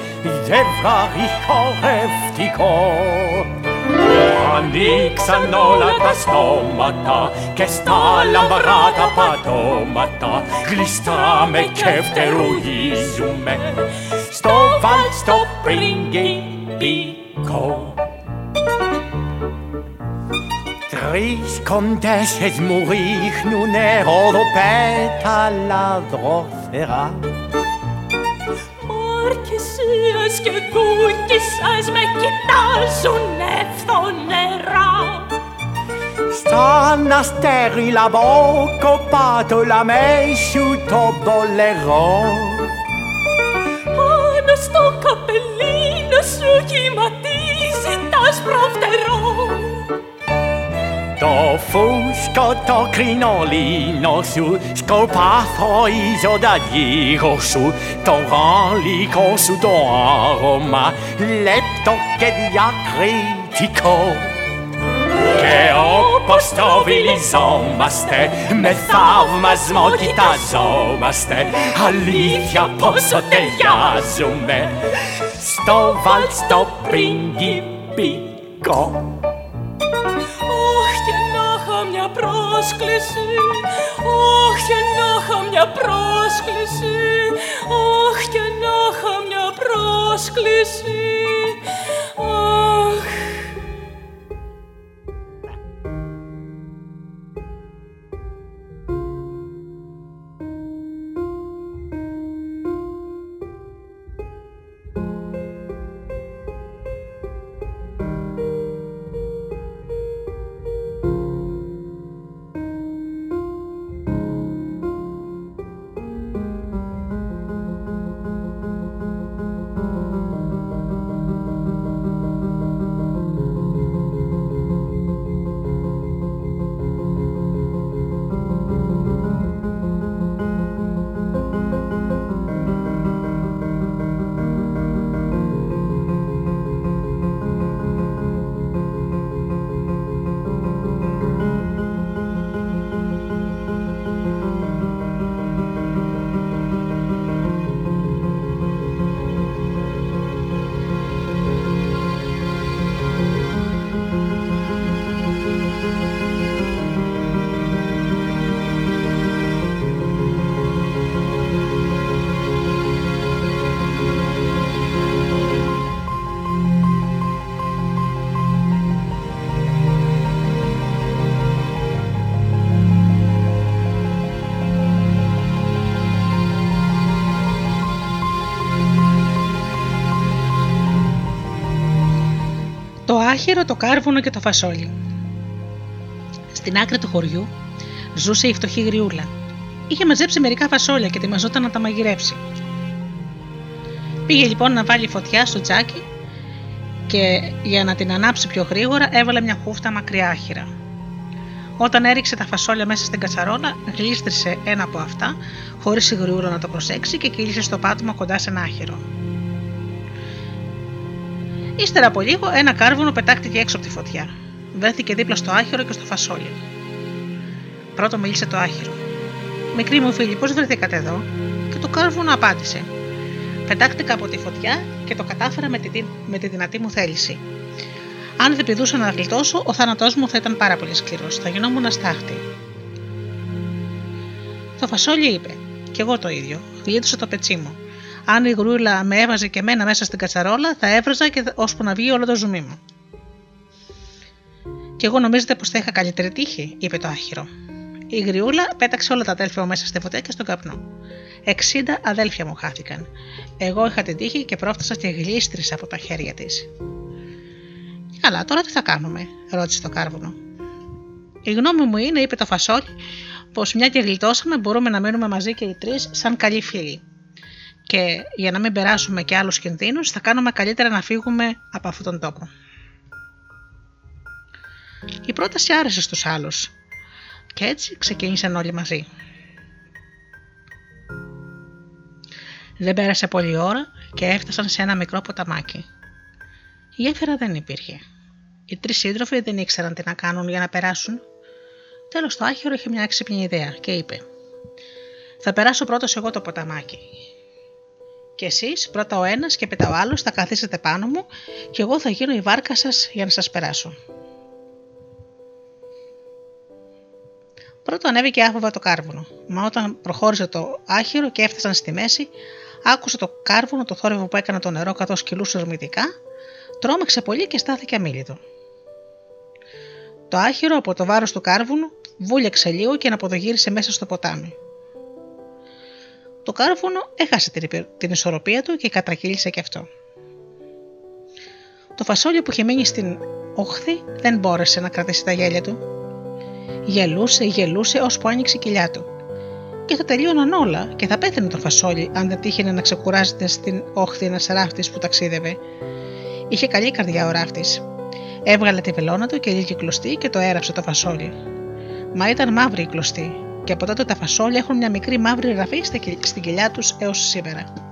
zevra ricoreftico. Anicxano la tastomata, che sta lambarata patomata, glistame kefteruizume, sto val sto pringi pico. Τρεις κοντέσες μου ρίχνουνε ροδοπέτα λαδρόθερα Μαρκησίες και δούκισσες με κοιτάζουνε φθονερά Σαν αστέρι λαμπόκο πάτολα μέσου το μπολερό Πάνω στο καπελίνο σου κυματίζει τα σπροφτερό Το φούσκο το κρινολίνο σου σκορπαθροίζω da γύρω σου το γαλλικό σου το άρωμα λεπτό και διακριτικό. Και όπως το βιλιζόμαστε με θαυμασμό κοιταζόμαστε αλήθεια πόσο ταιριάζουμε. Στο βάλτ στο πριγκιπικό πρόσκληση. Αχ και να είχα μια πρόσκληση. Αχ και να είχα μια πρόσκληση άχυρο, το κάρβουνο και το φασόλι. Στην άκρη του χωριού ζούσε η φτωχή γριούλα. Είχε μαζέψει μερικά φασόλια και ετοιμαζόταν να τα μαγειρέψει. Πήγε λοιπόν να βάλει φωτιά στο τζάκι και για να την ανάψει πιο γρήγορα έβαλε μια χούφτα μακριά άχυρα. Όταν έριξε τα φασόλια μέσα στην κατσαρόλα, γλίστρισε ένα από αυτά, χωρίς η γριούλα να το προσέξει και κύλησε στο πάτωμα κοντά σε ένα άχυρο. Ύστερα από λίγο, ένα κάρβουνο πετάχτηκε έξω από τη φωτιά. Βρέθηκε δίπλα στο άχυρο και στο φασόλι. Πρώτο μίλησε το άχυρο. Μικρή μου φίλη, πώς βρεθήκατε εδώ, και το κάρβουνο απάντησε. Πετάχτηκα από τη φωτιά και το κατάφερα με τη, με τη δυνατή μου θέληση. Αν δεν πηδούσα να γλιτώσω, ο θάνατός μου θα ήταν πάρα πολύ σκληρός. Θα γινόμουν αστάχτη. Το φασόλι είπε: Κι εγώ το ίδιο. Γλίτωσα το πετσί μου. Αν η γρούλα με έβαζε και μένα μέσα στην κατσαρόλα, θα έβραζα και ώσπου να βγει όλο το ζουμί μου. Κι εγώ νομίζετε πως θα είχα καλύτερη τύχη, είπε το άχυρο. Η γριούλα πέταξε όλα τα αδέλφια μου μέσα στη φωτιά και στον καπνό. Εξήντα αδέλφια μου χάθηκαν. Εγώ είχα την τύχη και πρόφτασα και γλίστρισα από τα χέρια της. Καλά, τώρα τι θα κάνουμε, ρώτησε το κάρβουνο. Η γνώμη μου είναι, είπε το φασόλι, πως μια και γλιτώσαμε, μπορούμε να μείνουμε μαζί και οι τρεις σαν καλοί φίλοι. Και για να μην περάσουμε και άλλους κινδύνους, θα κάνουμε καλύτερα να φύγουμε από αυτόν τον τόπο. Η πρόταση άρεσε στους άλλους και έτσι ξεκίνησαν όλοι μαζί. Δεν πέρασε πολλή ώρα και έφτασαν σε ένα μικρό ποταμάκι. Η γέφυρα δεν υπήρχε. Οι τρεις σύντροφοι δεν ήξεραν τι να κάνουν για να περάσουν. Τέλος το άχυρο είχε μια έξυπνη ιδέα και είπε: Θα περάσω πρώτος εγώ το ποταμάκι. Και εσείς, πρώτα ο ένας και μετά ο άλλος, θα καθίσετε πάνω μου και εγώ θα γίνω η βάρκα σας για να σας περάσω. Πρώτο ανέβηκε άφοβα το κάρβουνο, μα όταν προχώρησε το άχυρο και έφτασαν στη μέση, άκουσε το κάρβουνο το θόρυβο που έκανε το νερό καθώς κυλούσε ορμητικά, τρόμαξε πολύ και στάθηκε αμήλυτο. Το άχυρο από το βάρος του κάρβουνου βούλιαξε λίγο και αναποδογύρισε μέσα στο ποτάμι. Το κάρβουνο έχασε την ισορροπία του και κατρακύλησε και αυτό. Το φασόλι που είχε μείνει στην όχθη δεν μπόρεσε να κρατήσει τα γέλια του. Γελούσε, γελούσε ώσπου άνοιξε η κοιλιά του. Και θα τελείωναν όλα και θα πέθανε το φασόλι αν δεν τύχαινε να ξεκουράζεται στην όχθη ένας ράφτης που ταξίδευε. Είχε καλή καρδιά ο ράφτης. Έβγαλε τη βελόνα του και λίγη κλωστή και το έραψε το φασόλι. Μα ήταν μαύρη η κλωστή, και από τότε τα φασόλια έχουν μια μικρή μαύρη ραφή στην κοιλιά τους έως σήμερα.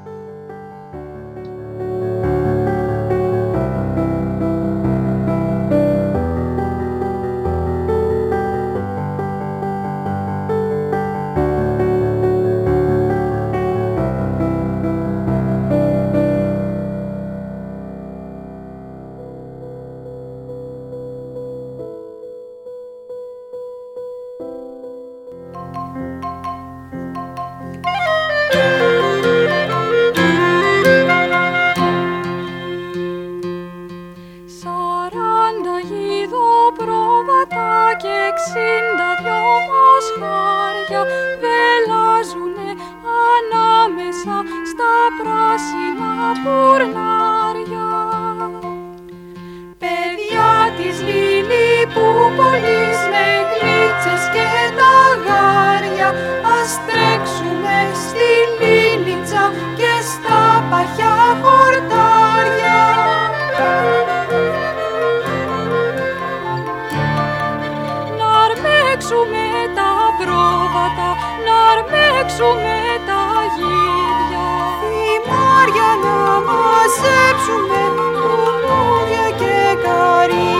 μαζέψουμε λουλούδια και καρύδια.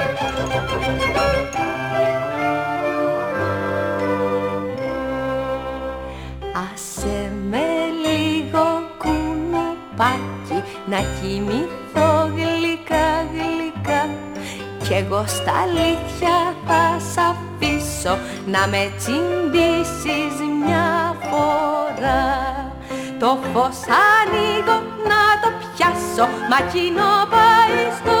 Άσε με λίγο κουνουπάκι να κοιμηθώ γλυκά γλυκά. Κι εγώ στα αλήθεια θα σ' αφήσω να με τσιμπήσεις μια φορά. Το φως ανοίγω να το πιάσω μα κοινό πάει στο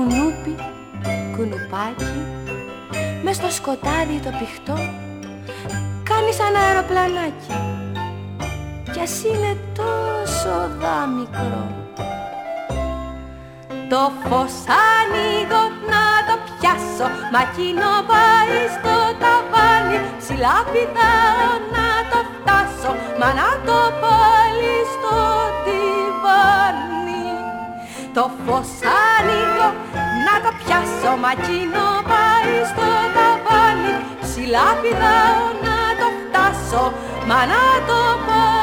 κουνούπι, κουνουπάκι μες στο σκοτάδι το πηχτό κάνεις σαν αεροπλανάκι. Κι ας είναι τόσο δα μικρό. Το φως ανοίγω να το πιάσω μα εκείνο πάει στο ταβάνι. Ψηλά πηδάω να το φτάσω μα να το πάλι στο τυβάνι το φως ανοίγω να το πιάσω μα εκείνο πάει στο ταβάνι ψηλά πηδάω να το φτάσω μα να το πάλι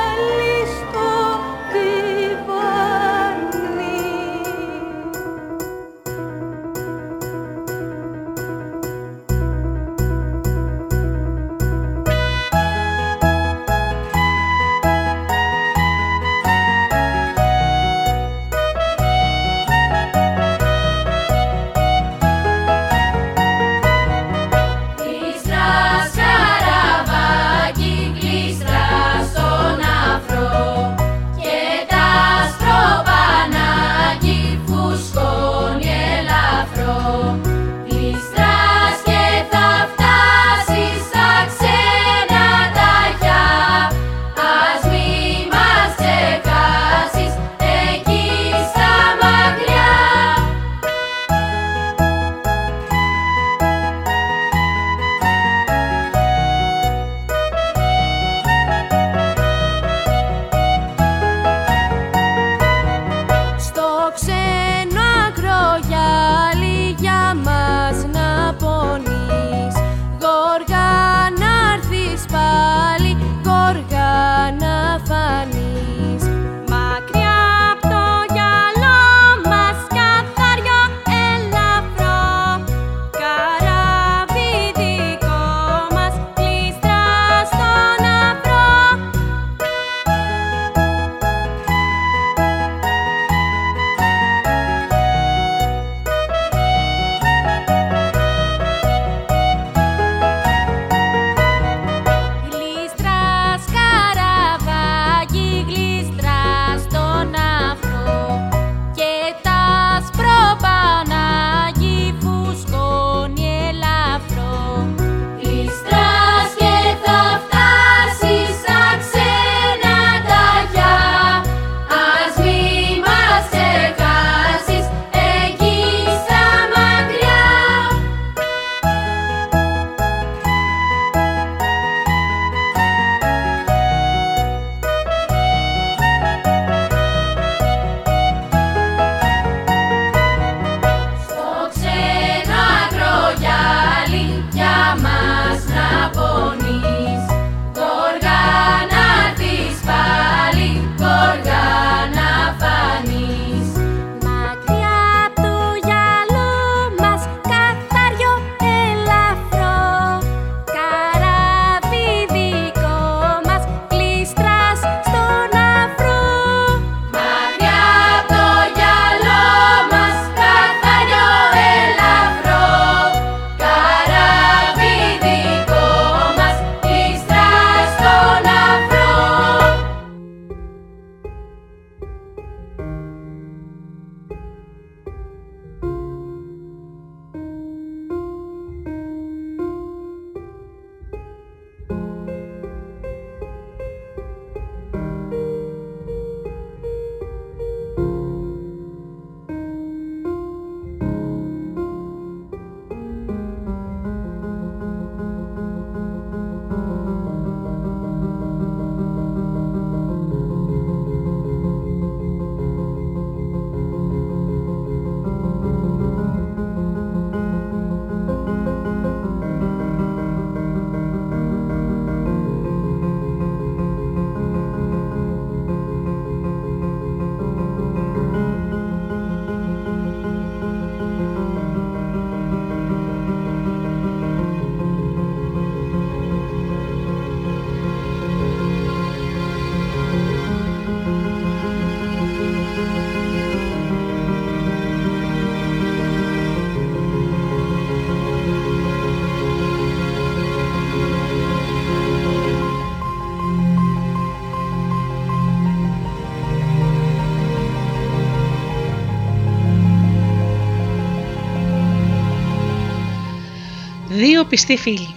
Δύο πιστοί φίλοι.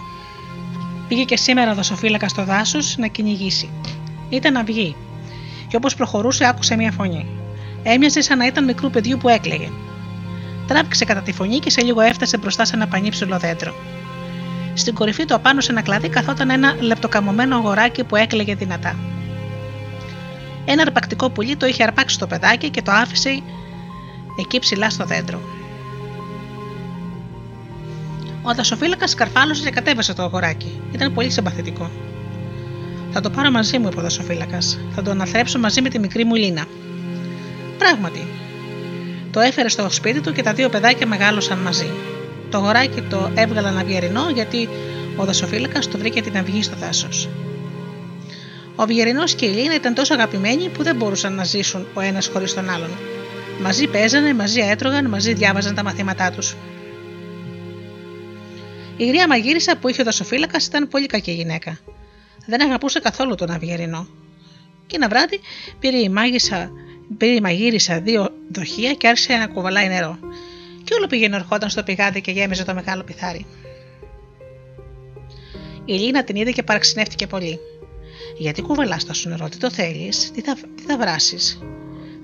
Πήγε και σήμερα ο δασοφύλακα στο δάσος να κυνηγήσει. Ήταν αυγή. Και όπως προχωρούσε, άκουσε μια φωνή. Έμοιαζε σαν να ήταν μικρού παιδιού που έκλαιγε. Τράβηξε κατά τη φωνή και σε λίγο έφτασε μπροστά σε ένα πανύψηλο δέντρο. Στην κορυφή του απάνω σε ένα κλαδί καθόταν ένα λεπτοκαμωμένο αγοράκι που έκλαιγε δυνατά. Ένα αρπακτικό πουλί το είχε αρπάξει το παιδάκι και το άφησε εκεί ψηλά στο δέντρο. Ο δασοφύλακα σκαρφάλωσε και κατέβασε το αγοράκι. Ήταν πολύ συμπαθητικό. Θα το πάρω μαζί μου, είπε ο δασοφύλακα. Θα το αναθρέψω μαζί με τη μικρή μου Λίνα. Πράγματι, το έφερε στο σπίτι του και τα δύο παιδάκια μεγάλωσαν μαζί. Το αγοράκι το έβγαλαν αυγερινό γιατί ο δασοφύλακα το βρήκε την αυγή στο δάσος. Ο Βιερινός και η Λίνα ήταν τόσο αγαπημένοι που δεν μπορούσαν να ζήσουν ο ένας χωρίς τον άλλον. Μαζί παίζανε, μαζί έτρωγαν, μαζί διάβαζαν τα μαθήματά τους. Η γριά μαγείρισα που είχε ο δασοφύλακας ήταν πολύ κακή γυναίκα. Δεν αγαπούσε καθόλου τον Αυγερινό. Και ένα βράδυ πήρε η, μάγισσα, πήρε η μαγείρισα δύο δοχεία και άρχισε να κουβαλάει νερό. Και όλο πήγαινε ερχόταν στο πηγάδι και γέμιζε το μεγάλο πιθάρι. Η Λίνα την είδε και παραξενεύτηκε πολύ. Γιατί κουβαλάς τόσο νερό, τι το θέλεις, τι θα, τι θα βράσεις,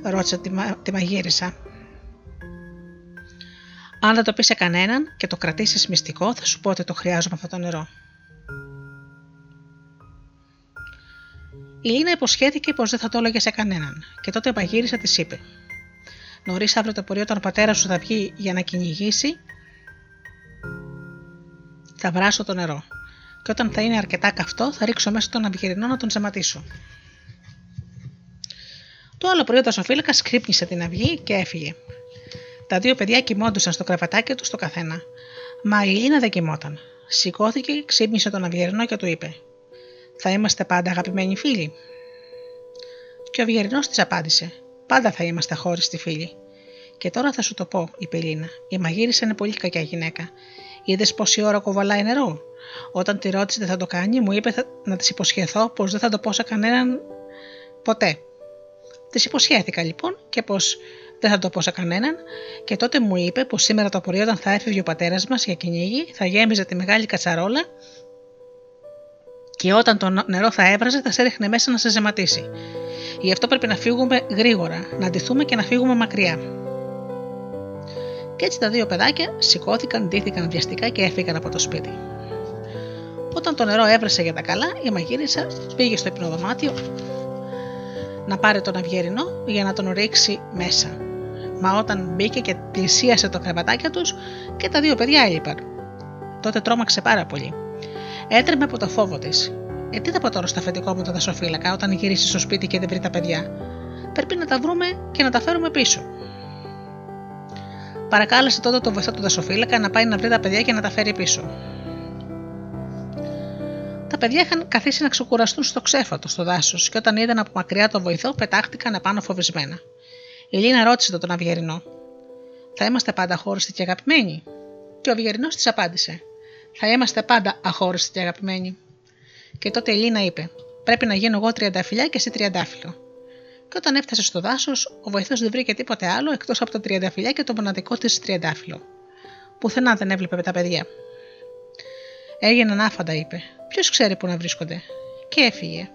ρώτησε τη, τη μαγείρισα. Αν δεν το πεις σε κανέναν και το κρατήσεις μυστικό, θα σου πω ότι το χρειάζομαι αυτό το νερό. Η Λίνα υποσχέθηκε πως δεν θα το έλεγε σε κανέναν, και τότε η μαγείρισα της είπε: Νωρίς αύριο το πρωί, όταν ο πατέρα σου θα βγει για να κυνηγήσει, θα βράσω το νερό. Και όταν θα είναι αρκετά καυτό, θα ρίξω μέσα τον αυγερινό να τον ζεματίσω. Το άλλο πρωί ο δασοφύλακα κρύπνησε την αυγή και έφυγε. Τα δύο παιδιά κοιμόντουσαν στο κρεβατάκι τους στο καθένα. Μα η Λίνα δεν κοιμόταν. Σηκώθηκε, ξύπνησε τον Αυγερινό και του είπε: Θα είμαστε πάντα αγαπημένοι φίλοι. Και ο Αυγερινό της απάντησε: Πάντα θα είμαστε χώριστοι φίλοι. Και τώρα θα σου το πω, είπε η Λίνα. Η μαγείρισα είναι πολύ κακιά γυναίκα. Είδες πόση ώρα κοβαλάει νερό. Όταν τη ρώτησε τι θα το κάνει, μου είπε να της υποσχεθώ πως δεν θα το πω σε κανέναν ποτέ. Της υποσχέθηκα λοιπόν και πως δεν θα το πω σε κανέναν, και τότε μου είπε πως σήμερα το πρωί όταν θα έφευγε ο πατέρας μας για κυνήγι, θα γέμιζε τη μεγάλη κατσαρόλα και όταν το νερό θα έβραζε, θα σε έριχνε μέσα να σε ζεματίσει. Γι' αυτό πρέπει να φύγουμε γρήγορα, να ντυθούμε και να φύγουμε μακριά. Και έτσι τα δύο παιδάκια σηκώθηκαν, ντύθηκαν βιαστικά και έφυγαν από το σπίτι. Όταν το νερό έβρασε για τα καλά, η μαγείρισα πήγε στο υπνοδωμάτιο να πάρει τον αυγερινό για να τον ρίξει μέσα. Μα όταν μπήκε και πλησίασε το κρεβατάκι τους και τα δύο παιδιά έλειπαν. Τότε τρόμαξε πάρα πολύ. Έτρεμε από το φόβο της. Ε, τι θα πω τώρα στο αφεντικό μου το δασοφύλακα όταν γυρίσει στο σπίτι και δεν βρει τα παιδιά; Πρέπει να τα βρούμε και να τα φέρουμε πίσω. Παρακάλεσε τότε το βοηθό του δασοφύλακα να πάει να βρει τα παιδιά και να τα φέρει πίσω. Τα παιδιά είχαν καθίσει να ξεκουραστούν στο ξέφατο στο δάσος και όταν είδαν από μακριά τον βοηθό, πετάχτηκαν επάνω φοβισμένα. Η Λίνα ρώτησε τον Αυγερινό: Θα είμαστε πάντα αχώριστοι και αγαπημένοι; Και ο Αυγερινό της απάντησε: Θα είμαστε πάντα αχώριστοι και αγαπημένοι. Και τότε η Λίνα είπε: Πρέπει να γίνω εγώ τριανταφυλιά και εσύ τριαντάφυλλο. Και όταν έφτασε στο δάσος, ο βοηθός δεν βρήκε τίποτε άλλο εκτός από τα τριανταφυλιά και το μοναδικό της τριαντάφυλλο. Πουθενά δεν έβλεπε τα παιδιά. Έγιναν άφαντα, είπε. Ποιος ξέρει πού να βρίσκονται. Και έφυγε.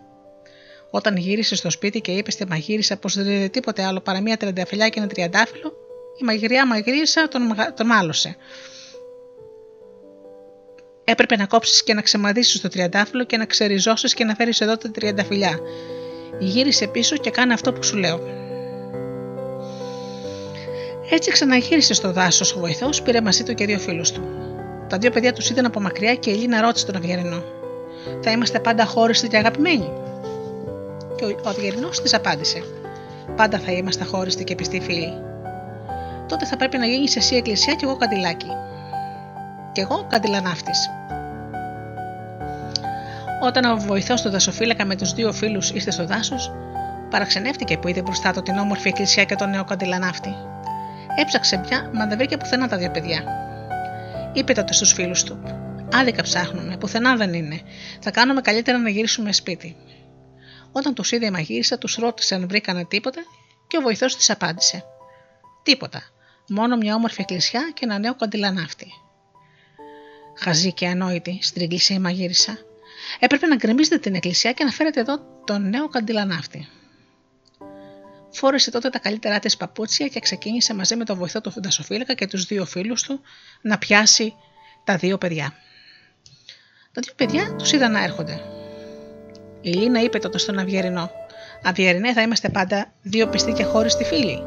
Όταν γύρισε στο σπίτι και είπε στη μαγείρισα πως δεν είδε τίποτε άλλο παρά μία τριανταφυλιά και ένα τριαντάφυλλο, η μαγειριά μαγείρισα τον, τον μάλωσε. Έπρεπε να κόψεις και να ξεμαδίσεις το τριαντάφυλλο και να ξεριζώσεις και να φέρεις εδώ τα τριανταφυλιά. Γύρισε πίσω και κάνε αυτό που σου λέω. Έτσι ξαναγύρισε στο δάσος ο βοηθός, πήρε μαζί του και δύο φίλους του. Τα δύο παιδιά τους είδαν από μακριά και η Ελίνα ρώτησε τον Αυγερινό: Θα είμαστε πάντα χώριστοι και αγαπημένοι; Και ο Αυγερινό της απάντησε: Πάντα θα είμαστε χώριστοι και πιστοί φίλοι. Τότε θα πρέπει να γίνει εσύ εκκλησιά και εγώ καντιλάκι. Και εγώ καντιλανάφτης. Όταν ο βοηθό του δασοφύλακα με τους δύο φίλους ήρθε στο δάσος, παραξενεύτηκε που είδε μπροστά του την όμορφη εκκλησιά και τον νέο καντιλανάφτη. Έψαξε πια, μα δεν βρήκε πουθενά τα δύο παιδιά. Είπε τότε στους φίλους του: Άδικα ψάχνουμε, πουθενά δεν είναι. Θα κάνουμε καλύτερα να γυρίσουμε σπίτι. Όταν τους είδε η μαγείρισα, τους ρώτησε αν βρήκανε τίποτα και ο βοηθός της απάντησε: Τίποτα. Μόνο μια όμορφη εκκλησιά και ένα νέο καντιλανάφτη. Χαζή και ανόητη, στην εκκλησία η μαγείρισα. Έπρεπε να γκρεμίζετε την εκκλησία και να φέρετε εδώ τον νέο καντιλανάφτη. Φόρεσε τότε τα καλύτερά της παπούτσια και ξεκίνησε μαζί με τον βοηθό του δασοφύλακα και τους δύο φίλους του να πιάσει τα δύο παιδιά. Τα δύο παιδιά τους είδαν να έρχονται. Η Λίνα είπε τότε στον Αυγερινό: Αυγερινέ, θα είμαστε πάντα δύο πιστοί και χώριστοι φίλοι.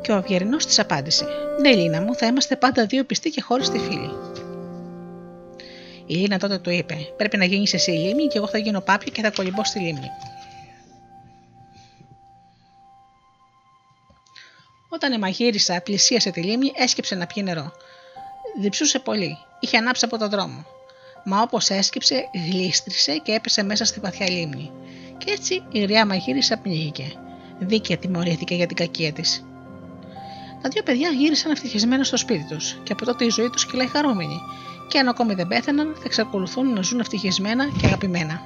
Και ο Αυγερινό της απάντησε: Ναι, Λίνα μου, θα είμαστε πάντα δύο πιστοί και χώριστοι φίλοι. Η Λίνα τότε του είπε: Πρέπει να γίνεις εσύ η λίμνη και εγώ θα γίνω πάπια και θα κολυμπώ στη λίμνη. Όταν η μαγείρισα πλησίασε τη λίμνη, έσκυψε να πιει νερό. Διψούσε πολύ, είχε ανάψει από τον δρόμο. Μα όπως έσκυψε, γλίστρισε και έπεσε μέσα στη βαθιά λίμνη. Και έτσι η γριά μαγείρισα πνίγηκε. Δίκαια τιμωρήθηκε για την κακία της. Τα δύο παιδιά γύρισαν ευτυχισμένα στο σπίτι τους και από τότε η ζωή τους κυλάει χαρούμενη. Και αν ακόμη δεν πέθαναν, θα εξακολουθούν να ζουν ευτυχισμένα και αγαπημένα.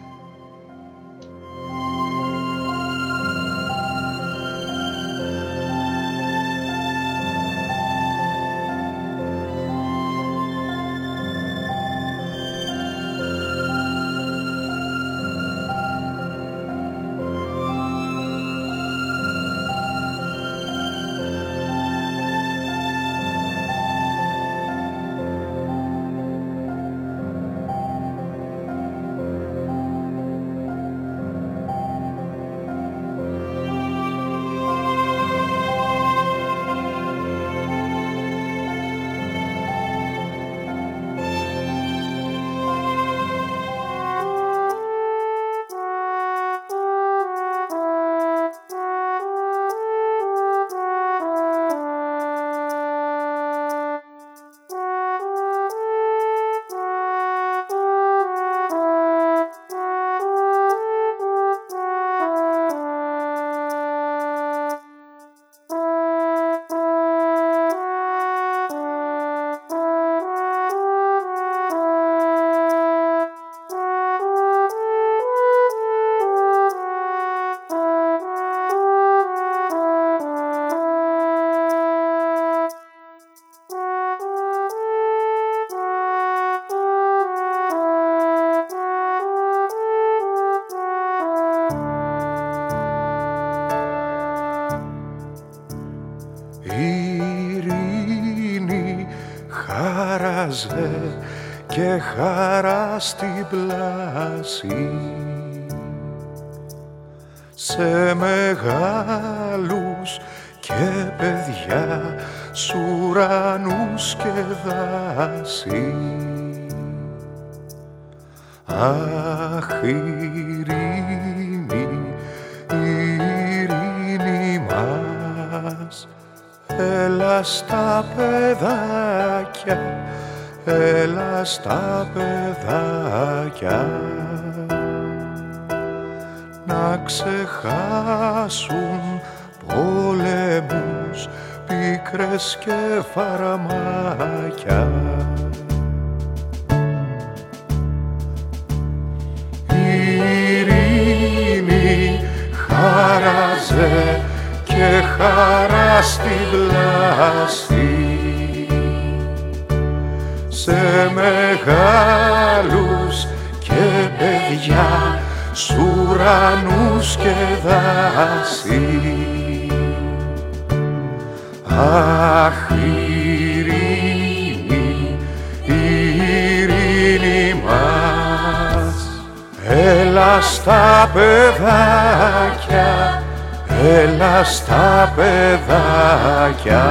Χαρά στην πλάση. Σε μεγάλους και παιδιά σ' ουρανούς και δάση. Αχ, ειρήνη, ειρήνη μας Έλα στα παιδάκια, έλα στα παιδάκια να ξεχάσουν πολέμους, πίκρες και φαραμάκια. Ειρήνη χάραζε και χαρά στη βλάση σε μεγάλους και παιδιά σ' ουρανούς και δάση. Αχ, ειρήνη, ειρήνη μας, έλα στα παιδάκια, έλα στα παιδάκια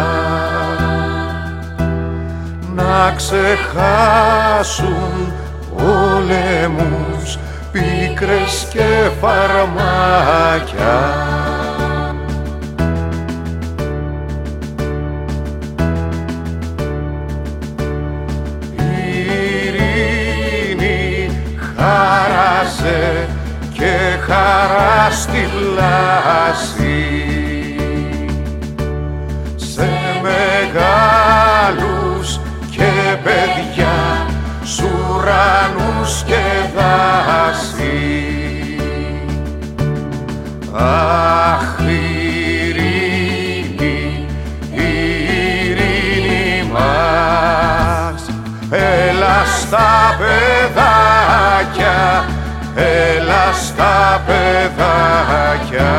να ξεχάσουν πολεμούς, πίκρες και φαρμάκια. Ειρήνη χάρασε και χαρά στη παιδιά σουρανούς και δάση. Αχ, ειρήνη, ειρήνη μας, έλα στα παιδάκια, έλα στα παιδάκια.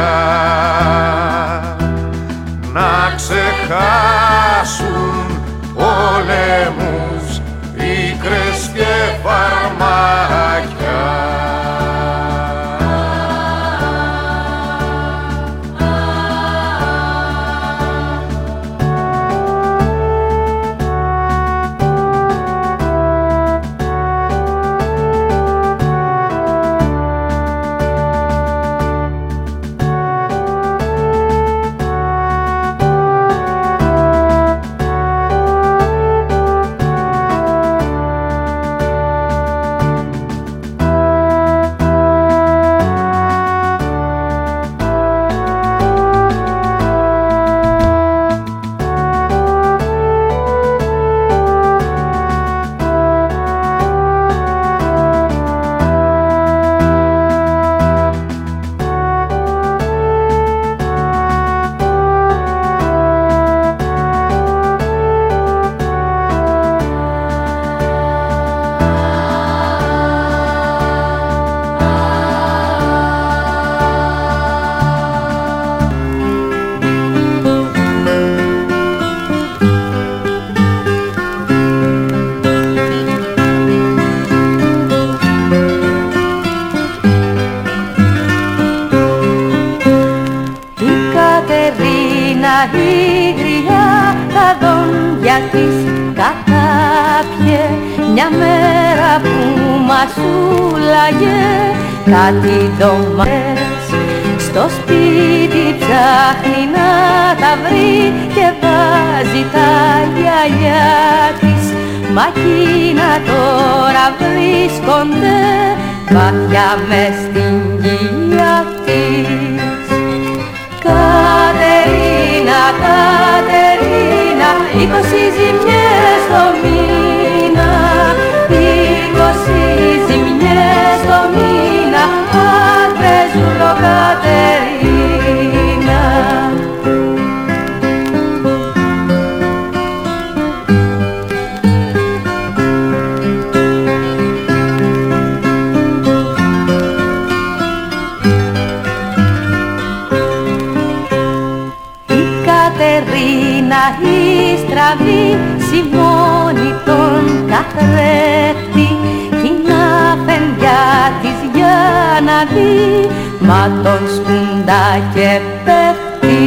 Κάτι ντομές στο σπίτι ψάχνει να τα βρει και βάζει τα γυαλιά της. Μα εκείνα τώρα βρίσκονται βαθιά μες στην κοιλιά της. Κατερίνα, Κατερίνα, είκοσι ζημιές το μήνα, μα τον σκουντά και πέφτει.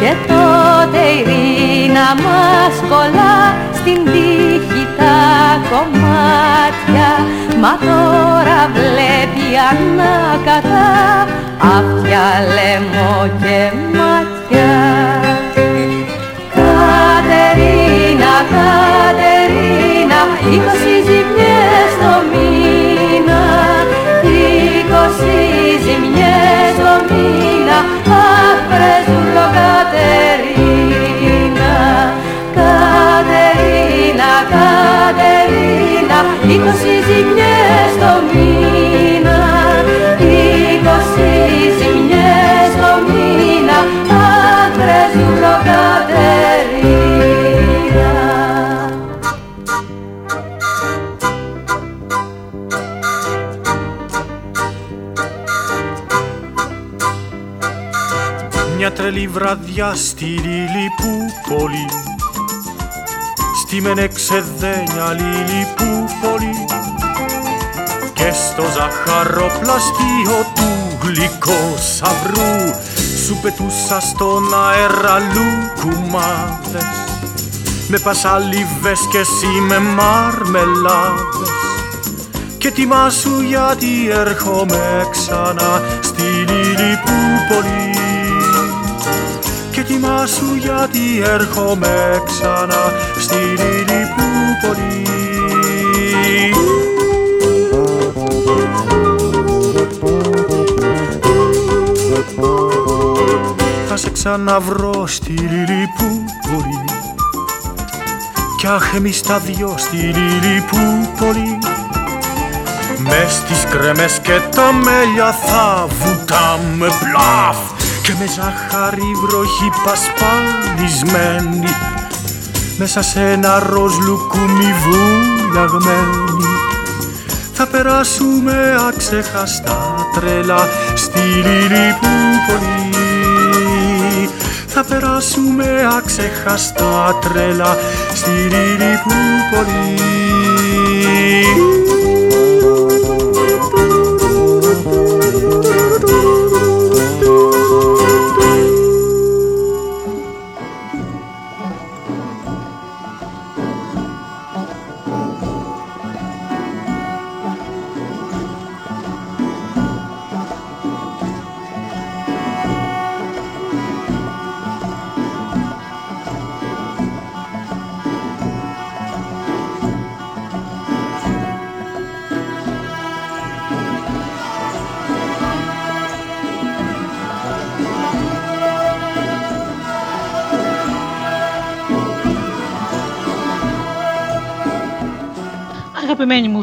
Και τότε η Ειρήνα μας κολλά στην τύχη τα κομμάτια. Μα τώρα βλέπει ανάκατα αυτιά λαιμό και μάτια. Κατερίνα, Κατερίνα, είκοσι τρελή βραδιά στη Λιλιπούπολη Στη Μενεξεδένια Λιλιπούπολη Και στο ζαχαροπλαστείο του γλυκόσαυρου Σου πετούσα στον αέρα λουκουμάδες Με πασαλίβες και εσύ με μαρμελάδες και τιμάσου γιατί έρχομαι ξανά στη Λιλιπούπολη και τιμάσου γιατί έρχομαι ξανά στη Λιλιπούπολη Θα σε ξαναβρω στη Λιλιπούπολη κι αχ εμείς τα δυο στη Λιλιπούπολη Μες στις κρέμες και τα μέλια θα βουτάμε. Μπλαφ και με ζάχαρη βροχή πασπαλισμένη μέσα σε ένα ροζ λουκούμι βουλιαγμένη θα περάσουμε αξεχαστά τρέλα στη Λιλιπούπολη θα περάσουμε αξεχαστά τρέλα στη Λιλιπούπολη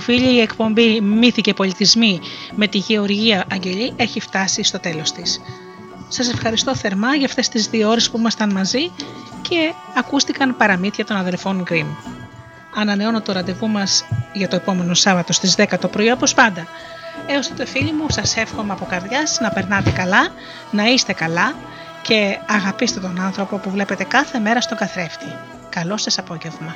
φίλοι, η εκπομπή Μύθοι και Πολιτισμοί με τη Γεωργία Αγγελή έχει φτάσει στο τέλος της. Σας ευχαριστώ θερμά για αυτές τις δύο ώρες που ήμασταν μαζί και ακούστηκαν παραμύθια των αδελφών Γκριμ. Ανανεώνω το ραντεβού μας για το επόμενο Σάββατο στις 10 το πρωί όπως πάντα. Έως τότε φίλοι μου σας εύχομαι από καρδιάς να περνάτε καλά, να είστε καλά και αγαπήστε τον άνθρωπο που βλέπετε κάθε μέρα στον καθρέφτη. Καλό σας απόγευμα.